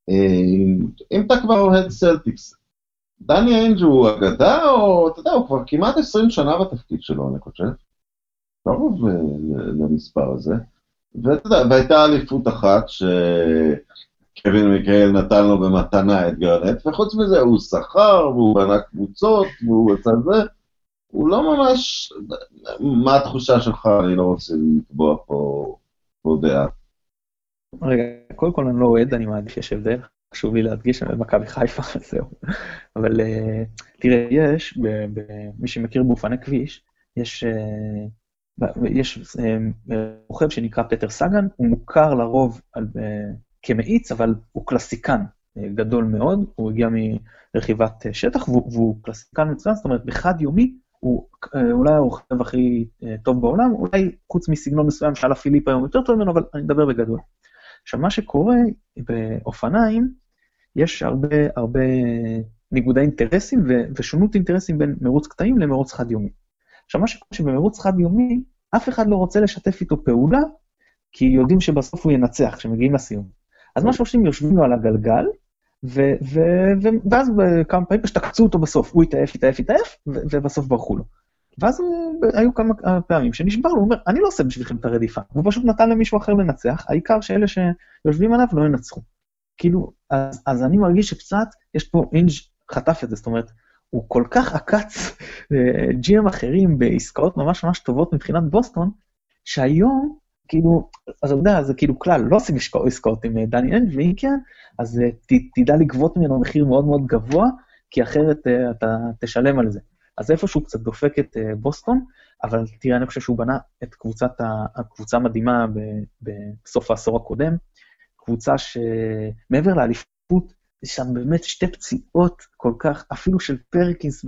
אה, אם אתה כבר אוהד סלטיקס, דני איינג' הוא אגדה, או אתה יודע, הוא כבר כמעט 20 שנה בתפקיד שלו, אני חושב. קרוב למספר הזה. והייתה אליפות אחת שקווין מיקאל נתן לו במתנה את גרנט, וחוץ מזה הוא שכר, והוא בנה קבוצות, והוא עשה זה. הוא לא ממש... מה התחושה שלך? אני לא רוצה לקבוע פה, פה דעה. רגע, קודם כל אני לא אוהד, אני מעדיף שיש הבדל. חשוב לי להדגיש, אני במכבי חיפה, זהו. אבל uh, תראה, יש, מי שמכיר באופני כביש, יש, uh, יש uh, רוכב שנקרא פטר סגן, הוא מוכר לרוב על, uh, כמאיץ, אבל הוא קלסיקן uh, גדול מאוד, הוא הגיע מרכיבת שטח, והוא, והוא קלסיקן מצוין, זאת אומרת, בחד יומי הוא אולי הרוכב הכי טוב בעולם, אולי חוץ מסגנון מסוים שאלה פיליפ היום יותר טוב ממנו, אבל אני מדבר בגדול. עכשיו, מה שקורה באופניים, יש הרבה הרבה ניגודי אינטרסים ושונות אינטרסים בין מרוץ קטעים למרוץ חד-יומי. עכשיו, מה שקורה שבמרוץ חד-יומי, אף אחד לא רוצה לשתף איתו פעולה, כי יודעים שבסוף הוא ינצח כשמגיעים לסיום. אז מה שעושים, יושבים לו על הגלגל, ו- ו- ו- ואז כמה פעמים פשוט אותו בסוף, הוא התעייף, התעייף, התעייף, ובסוף ברחו לו. ואז היו כמה פעמים שנשבר לו, הוא אומר, אני לא עושה בשבילכם את הרדיפה. הוא פשוט נתן למישהו אחר לנצח, העיקר שאלה שיושבים עליו לא ינצחו. כאילו, אז, אז אני מרגיש שקצת, יש פה איינג' חטף את זה, זאת אומרת, הוא כל כך עקץ GM אחרים בעסקאות ממש ממש טובות מבחינת בוסטון, שהיום, כאילו, אז אתה יודע, זה כאילו כלל, לא עושים עסקאות עם דני איינג', ואם כן, אז ת, תדע לגבות ממנו מחיר מאוד מאוד גבוה, כי אחרת אתה תשלם על זה. אז איפשהו קצת דופק את בוסטון, אבל תראה, אני חושב שהוא בנה את קבוצת, הקבוצה המדהימה בסוף העשור הקודם, קבוצה שמעבר לאליפות, שם באמת שתי פציעות כל כך, אפילו של פרקינס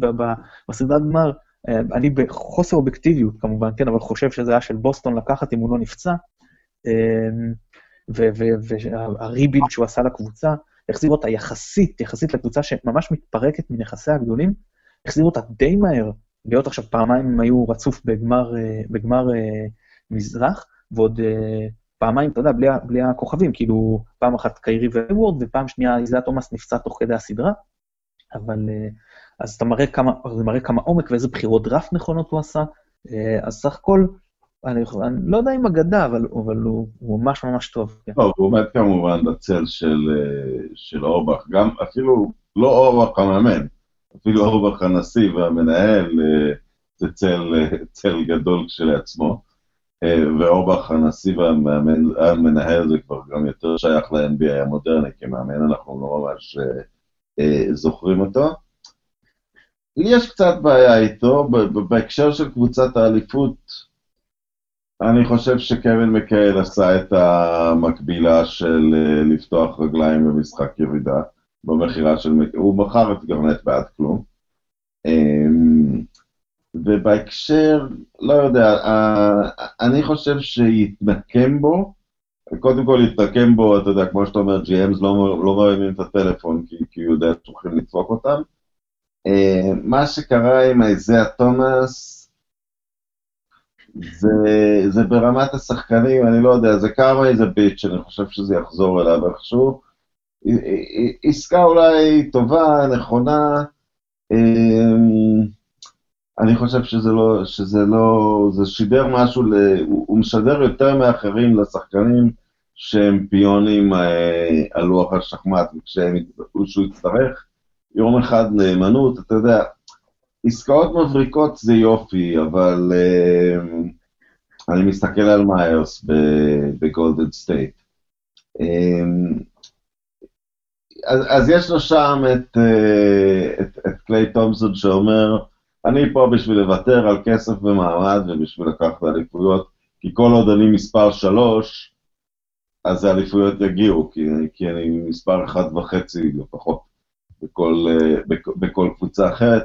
בסדרת גמר, אה, אני בחוסר אובייקטיביות כמובן, כן, אבל חושב שזה היה של בוסטון לקחת אם הוא לא נפצע, אמ, והריבילד שהוא עשה לקבוצה, החזיר אותה יחסית, יחסית לקבוצה שממש מתפרקת מנכסיה הגדולים, החזיר אותה די מהר, להיות עכשיו פעמיים הם היו רצוף בגמר, אה, בגמר אה, מזרח, ועוד פעמיים, אתה יודע, בלי, בלי הכוכבים, כאילו, פעם אחת קיירי ואייוורד, ופעם שנייה איזיה תומאס נפצע תוך כדי הסדרה, אבל אה, אז אתה מראה כמה, זה מראה כמה עומק ואיזה בחירות דראפט נכונות הוא עשה, אה, אז סך הכל, אני, אני לא יודע אם אגדה, אבל, אבל הוא, הוא ממש ממש טוב. כן. טוב, הוא עומד כמובן בצל של, אה, של אורבך, גם אפילו לא אורבך המאמן, אפילו אורבך הנשיא והמנהל, זה צל, צל גדול כשלעצמו. אה, ואורבך הנשיא והמנהל זה כבר גם יותר שייך ל-NBA המודרני, כמאמן אנחנו לא ממש אה, אה, זוכרים אותו. לי יש קצת בעיה איתו, בהקשר של קבוצת האליפות, אני חושב שקווין מקייל עשה את המקבילה של לפתוח רגליים במשחק ירידה, במכירה של... הוא מכר את גרנט בעד כלום. ובהקשר, לא יודע, אני חושב שיתנקם בו, קודם כל יתנקם בו, אתה יודע, כמו שאתה אומר, GMs לא, לא מרימים את הטלפון כי, כי הוא יודע שהולכים לדפוק אותם. אה, מה שקרה עם איזאה תומאס, זה, זה ברמת השחקנים, אני לא יודע, זה קרה איזה ביץ', אני חושב שזה יחזור אליו איכשהו. עסקה אולי טובה, נכונה, אה, אני חושב שזה לא, שזה לא, זה שידר משהו, ל, הוא, הוא משדר יותר מאחרים לשחקנים שהם פיונים אה, על לוח השחמט, וכשהוא יצטרך יום אחד נאמנות, אתה יודע, עסקאות מבריקות זה יופי, אבל אה, אני מסתכל על מיירס בגולדן סטייט. אה, אז, אז יש לו שם את, אה, את, את קליי תומסון שאומר, אני פה בשביל לוותר על כסף ומעמד ובשביל לקחת אליפויות, כי כל עוד אני מספר שלוש, אז האליפויות יגיעו, כי, כי אני מספר אחד וחצי לפחות בכל, אה, בכ, בכל קבוצה אחרת.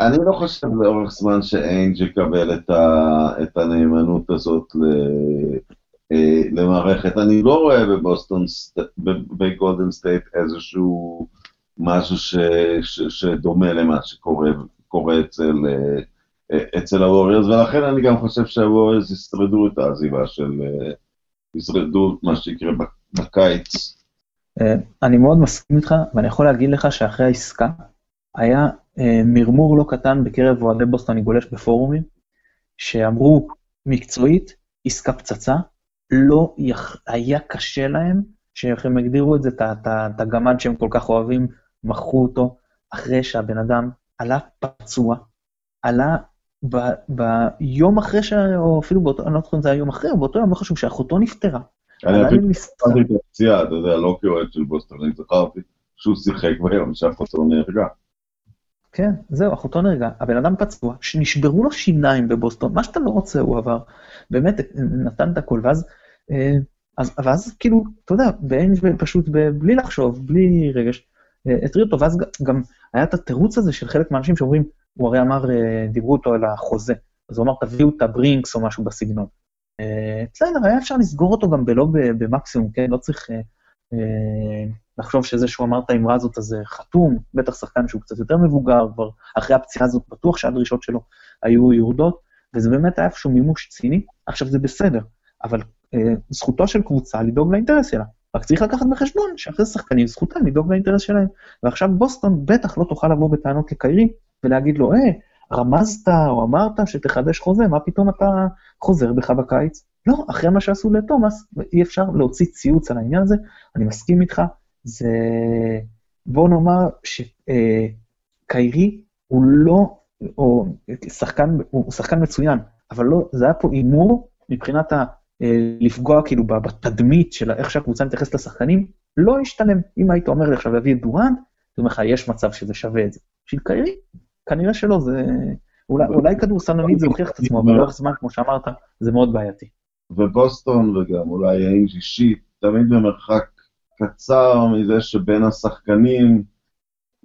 אני לא חושב לאורך זמן שאיינג' יקבל את, ה, את הנאמנות הזאת ל, אה, למערכת. אני לא רואה בבוסטון, בגולדן סטייט איזשהו משהו ש, ש, שדומה למה שקורה אצל, אה, אצל הווריורס, ולכן אני גם חושב שהווריורס ישרדו את העזיבה של, ישרדו מה שיקרה בקיץ. אני מאוד מסכים איתך, ואני יכול להגיד לך שאחרי העסקה, היה אה, מרמור לא קטן בקרב אוהדי בוסטון, אני גולש בפורומים, שאמרו מקצועית, עסקה פצצה, לא יח... היה קשה להם, שאיך הם הגדירו את זה, את הגמד שהם כל כך אוהבים, מכרו אותו, אחרי שהבן אדם עלה פצוע, עלה ב, ביום אחרי, ש... או אפילו באותו, אני לא זוכר אם זה היה יום אחרי, או באותו יום, לא חשוב, שאחותו נפטרה. אני אפילו זכרתי את הפציעה, אתה יודע, לא כאוהד של בוסטון, אני זכרתי שהוא שיחק ביום שאחותו נהרגה. כן, זהו, אחותו נהרגה, הבן אדם פצוע, שנשברו לו שיניים בבוסטון, מה שאתה לא רוצה הוא עבר, באמת נתן את הכל, ואז, אה, אז, ואז כאילו, אתה יודע, פשוט, בלי לחשוב, בלי רגש, הטריד אותו, ואז גם היה את התירוץ הזה של חלק מהאנשים שאומרים, הוא הרי אמר, אה, דיברו איתו על החוזה, אז הוא אמר, תביאו את הברינקס או משהו בסגנון. בסדר, היה אפשר לסגור אותו גם בלא במקסימום, כן? לא צריך לחשוב שזה שהוא אמר את האמרה הזאת, אז חתום, בטח שחקן שהוא קצת יותר מבוגר, כבר אחרי הפציעה הזאת בטוח שהדרישות שלו היו יורדות, וזה באמת היה איפשהו מימוש ציני. עכשיו, זה בסדר, אבל אה, זכותו של קבוצה לדאוג לאינטרס שלה. רק צריך לקחת בחשבון שאחרי שחקנים זכותם לדאוג לאינטרס שלהם. ועכשיו בוסטון בטח לא תוכל לבוא בטענות לקיירי ולהגיד לו, אה, רמזת או אמרת שתחדש חוזה, מה פתאום אתה חוזר בך בקיץ? לא, אחרי מה שעשו לתומאס, אי אפשר להוציא ציוץ על העניין הזה, אני מסכים איתך, זה, בוא נאמר שקיירי אה, הוא לא, או שחקן, הוא שחקן מצוין, אבל לא, זה היה פה הימור מבחינת ה... לפגוע כאילו בתדמית של איך שהקבוצה מתייחסת לשחקנים, לא ישתלם. אם היית אומר לי עכשיו להביא את דורנט, הייתי אומר לך, יש מצב שזה שווה את זה. בשביל קיירי, כנראה שלא, זה... אולי, אולי כדורסלנית זה הוכיח את עצמו, אבל לאורך זמן, כמו שאמרת, זה מאוד בעייתי. ובוסטון וגם אולי איינג' אישית, תמיד במרחק קצר מזה שבין השחקנים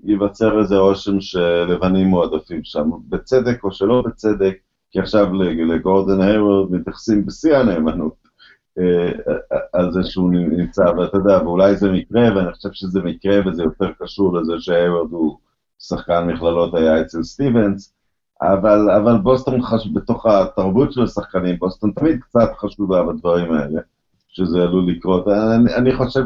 ייווצר איזה רושם שלבנים מועדפים שם, בצדק או שלא בצדק, כי עכשיו לגורדון הייוורד מתייחסים בשיא הנאמנות אה, על זה שהוא נמצא, ואתה יודע, ואולי זה מקרה, ואני חושב שזה מקרה וזה יותר קשור לזה שהייוורד הוא שחקן מכללות היה אצל סטיבנס, אבל, אבל בוסטון חש... בתוך התרבות של השחקנים, בוסטון תמיד קצת חשובה בדברים האלה. שזה עלול לקרות. אני, אני חושב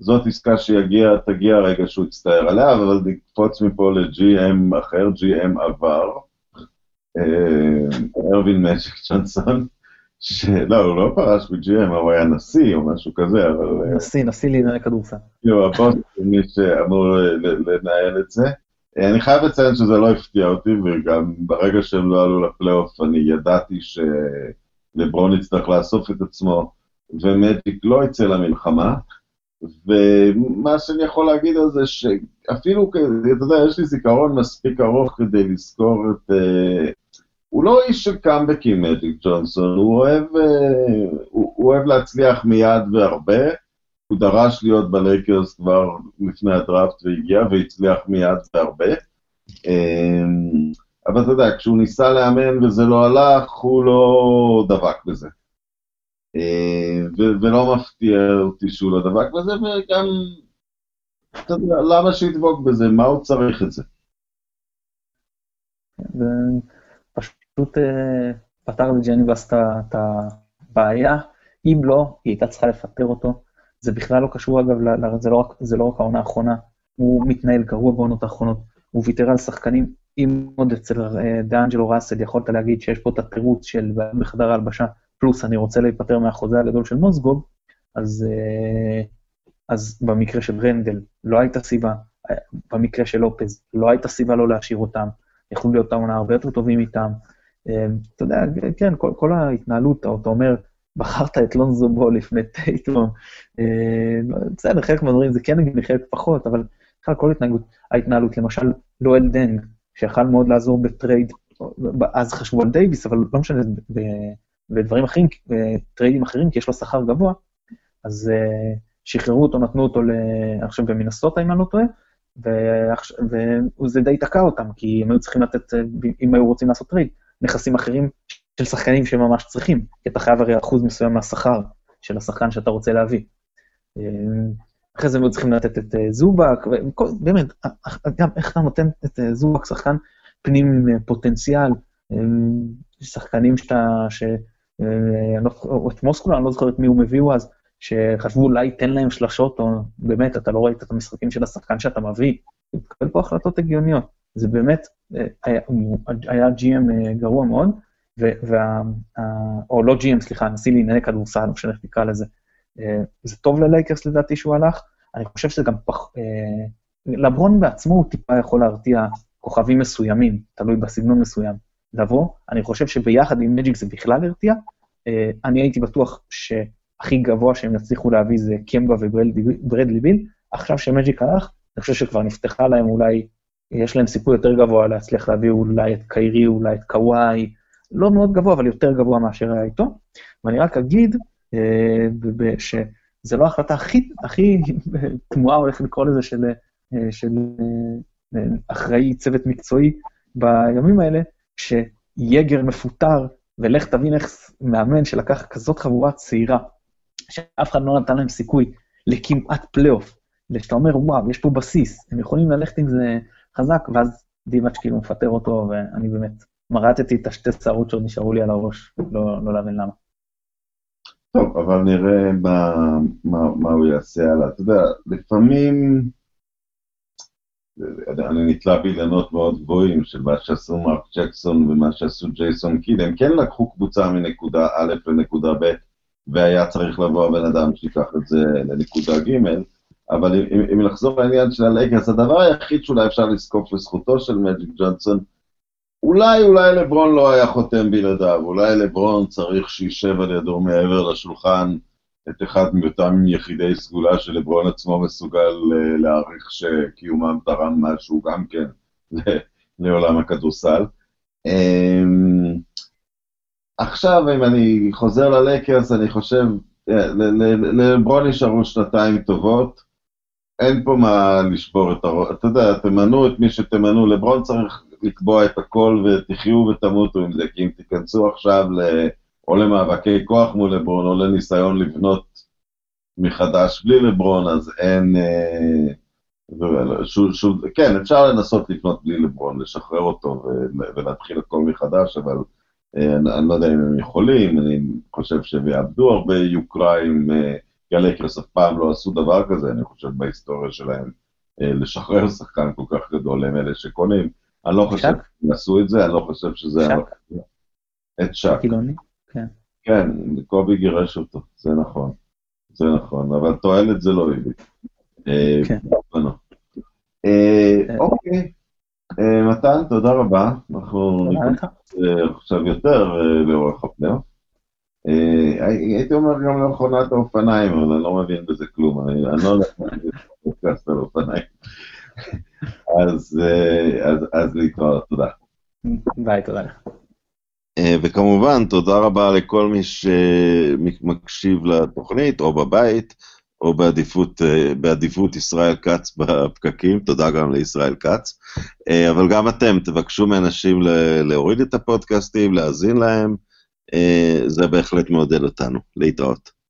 שזאת עסקה שיגיע, תגיע הרגע שהוא יצטער עליה, אבל נקפוץ מפה ל-GM אחר, GM עבר, ארווין מג'יק ג'ונסון, שלא, הוא לא פרש ב-GM, הוא היה נשיא או משהו כזה, אבל... אה, נשיא, נשיא לענייני כדורסל. יו, הבוס הוא מי שאמור לנהל את זה. אה, אני חייב לציין שזה לא הפתיע אותי, וגם ברגע שהם לא עלו לפלייאוף, אני ידעתי ש... לברון יצטרך לאסוף את עצמו, ומג'יק לא יצא למלחמה. ומה שאני יכול להגיד על זה, שאפילו, אתה יודע, יש לי זיכרון מספיק ארוך כדי לזכור את... הוא לא איש של קאמבקים, מג'יק ג'ונסון, הוא אוהב, uh, הוא, הוא אוהב להצליח מיד והרבה. הוא דרש להיות בלייקרס כבר לפני הדראפט והגיע, והצליח מיד והרבה. Uh, אבל אתה יודע, כשהוא ניסה לאמן וזה לא הלך, הוא לא דבק בזה. אה, ולא מפתיע אותי שהוא לא דבק בזה, וגם, אתה יודע, למה שידבוק בזה? מה הוא צריך את זה? פשוט פתר לג'ני וס את הבעיה, אם לא, היא הייתה צריכה לפטר אותו. זה בכלל לא קשור, אגב, זה לא רק, זה לא רק העונה האחרונה, הוא מתנהל גרוע בעונות האחרונות, הוא ויתר על שחקנים. אם עוד אצל אה, דאנג'לו ראסל יכולת להגיד שיש פה את התירוץ של בחדר ההלבשה, פלוס אני רוצה להיפטר מהחוזה הגדול של מוסגוב, אז, אה, אז במקרה של רנדל לא הייתה סיבה, אה, במקרה של לופז לא הייתה סיבה לא להשאיר אותם, יכלו להיות העונה הרבה יותר טובים איתם. אתה יודע, כן, כל, כל ההתנהלות, אתה אומר, בחרת את לונזו בול לפני טייטום, בסדר, חלק מהדברים זה כן נגיד חלק פחות, אבל בכלל כל ההתנהלות, ההתנהלות, למשל, לואל דנג, שיכול מאוד לעזור בטרייד, אז חשבו על דייוויס, אבל לא משנה, בדברים אחרים, בטריידים אחרים, כי יש לו שכר גבוה, אז אה, שחררו אותו, נתנו אותו, אני חושב, במינסוטה, אם אני לא טועה, וזה די תקע אותם, כי הם היו צריכים לתת, אם היו רוצים לעשות trade, נכסים אחרים של שחקנים שממש צריכים, כי אתה חייב הרי אחוז מסוים מהשכר של השחקן שאתה רוצה להביא. אה, אחרי זה הם צריכים לתת את אה, זובאץ, באמת, גם איך אתה נותן את אה, זובאץ, שחקן פנים עם פוטנציאל, שחקנים שאתה, ש... לא או את מוסקולה, אני לא זוכר את מי הוא הביאו אז, שחשבו אולי תן להם שלשות, או באמת, אתה לא ראית את המשחקים של השחקן שאתה מביא, הוא מקבל פה החלטות הגיוניות. זה באמת היה, היה GM גרוע מאוד, או לא GM, סליחה, נשיא לענייני כדורסל, לא משנה איך נקרא לזה. אה, זה טוב ללייקרס לדעתי שהוא הלך, אני חושב שזה גם פח... אה, לברון בעצמו הוא טיפה יכול להרתיע כוכבים מסוימים, תלוי בסגנון מסוים, לבוא. אני חושב שביחד עם מג'יק זה בכלל הרתיע. אה, אני הייתי בטוח שהכי גבוה שהם יצליחו להביא זה קמבה וברדלי ביל. עכשיו שמג'יק הלך, אני חושב שכבר נפתחה להם אולי, יש להם סיכוי יותר גבוה להצליח להביא אולי את קיירי, אולי את קוואי, לא מאוד גבוה, אבל יותר גבוה מאשר היה איתו. ואני רק אגיד אה, שזה לא ההחלטה הכי, הכי תמוהה, הולך לקרוא לזה, של, אה, של אה, אחראי צוות מקצועי בימים האלה, שיורגר מפוטר, ולך תבין איך מאמן שלקח כזאת חבורה צעירה, שאף אחד לא נתן להם סיכוי לכמעט פלייאוף, ושאתה אומר, וואו, יש פה בסיס, הם יכולים ללכת עם זה חזק, ואז דיבאץ כאילו מפטר אותו, ואני באמת מרטתי את השתי שערות שעוד נשארו לי על הראש, לא, לא להבין למה. טוב, אבל נראה מה, מה, מה הוא יעשה הלאה. אתה יודע, לפעמים אני נתלה באילנות מאוד גבוהים של מה שעשו מרק ג'קסון ומה שעשו ג'ייסון קיד, הם כן לקחו קבוצה מנקודה א' לנקודה ב', והיה צריך לבוא הבן אדם שיקח את זה לנקודה ג', אבל אם, אם לחזור לעניין של הלייקרס, הדבר היחיד שאולי אפשר לזקוף לזכותו של מג'יק ג'ונסון, אולי, אולי לברון לא היה חותם בלעדיו, אולי לברון צריך שישב על ידו מעבר לשולחן את אחד מאותם יחידי סגולה שלברון עצמו מסוגל אה, להעריך שקיומם תרם משהו גם כן לעולם הכדורסל. אמ, עכשיו, אם אני חוזר ללקרס, אני חושב, אה, לברון נשארו שנתיים טובות, אין פה מה לשבור את הראש, אתה יודע, תמנו את מי שתמנו, לברון צריך לקבוע את הכל ותחיו ותמותו עם זה, כי אם תיכנסו עכשיו ל... או למאבקי כוח מול לברון, או לניסיון לבנות מחדש בלי לברון, אז אין... אה, שוב, שוב, כן, אפשר לנסות לבנות בלי לברון, לשחרר אותו ולהתחיל הכל מחדש, אבל אה, אני, אני לא יודע אם הם יכולים, אני חושב שהם יאבדו הרבה יוקרה עם... אה, כי הלייקרס אף פעם לא עשו דבר כזה, אני חושב, בהיסטוריה שלהם, לשחרר שחקן כל כך גדול, הם אלה שקונים. אני לא חושב שהם עשו את זה, אני לא חושב שזה... שק? את שק. כן. כן, קובי גירש אותו, זה נכון. זה נכון, אבל תועלת זה לא הביא. אה, כן. אה, אה, אוקיי. מתן, תודה רבה. אנחנו ניכנס עכשיו יותר לאורך הפניות. הייתי אומר גם לאחרונת האופניים, אבל אני לא מבין בזה כלום, אני לא להגיד פודקאסט על אופניים. אז, אז, אז להתראות, תודה. ביי, תודה לך. וכמובן, תודה רבה לכל מי שמקשיב לתוכנית, או בבית, או בעדיפות, בעדיפות ישראל כץ בפקקים, תודה גם לישראל כץ. אבל גם אתם, תבקשו מאנשים להוריד את הפודקאסטים, להאזין להם, זה בהחלט מעודד אותנו. להתראות.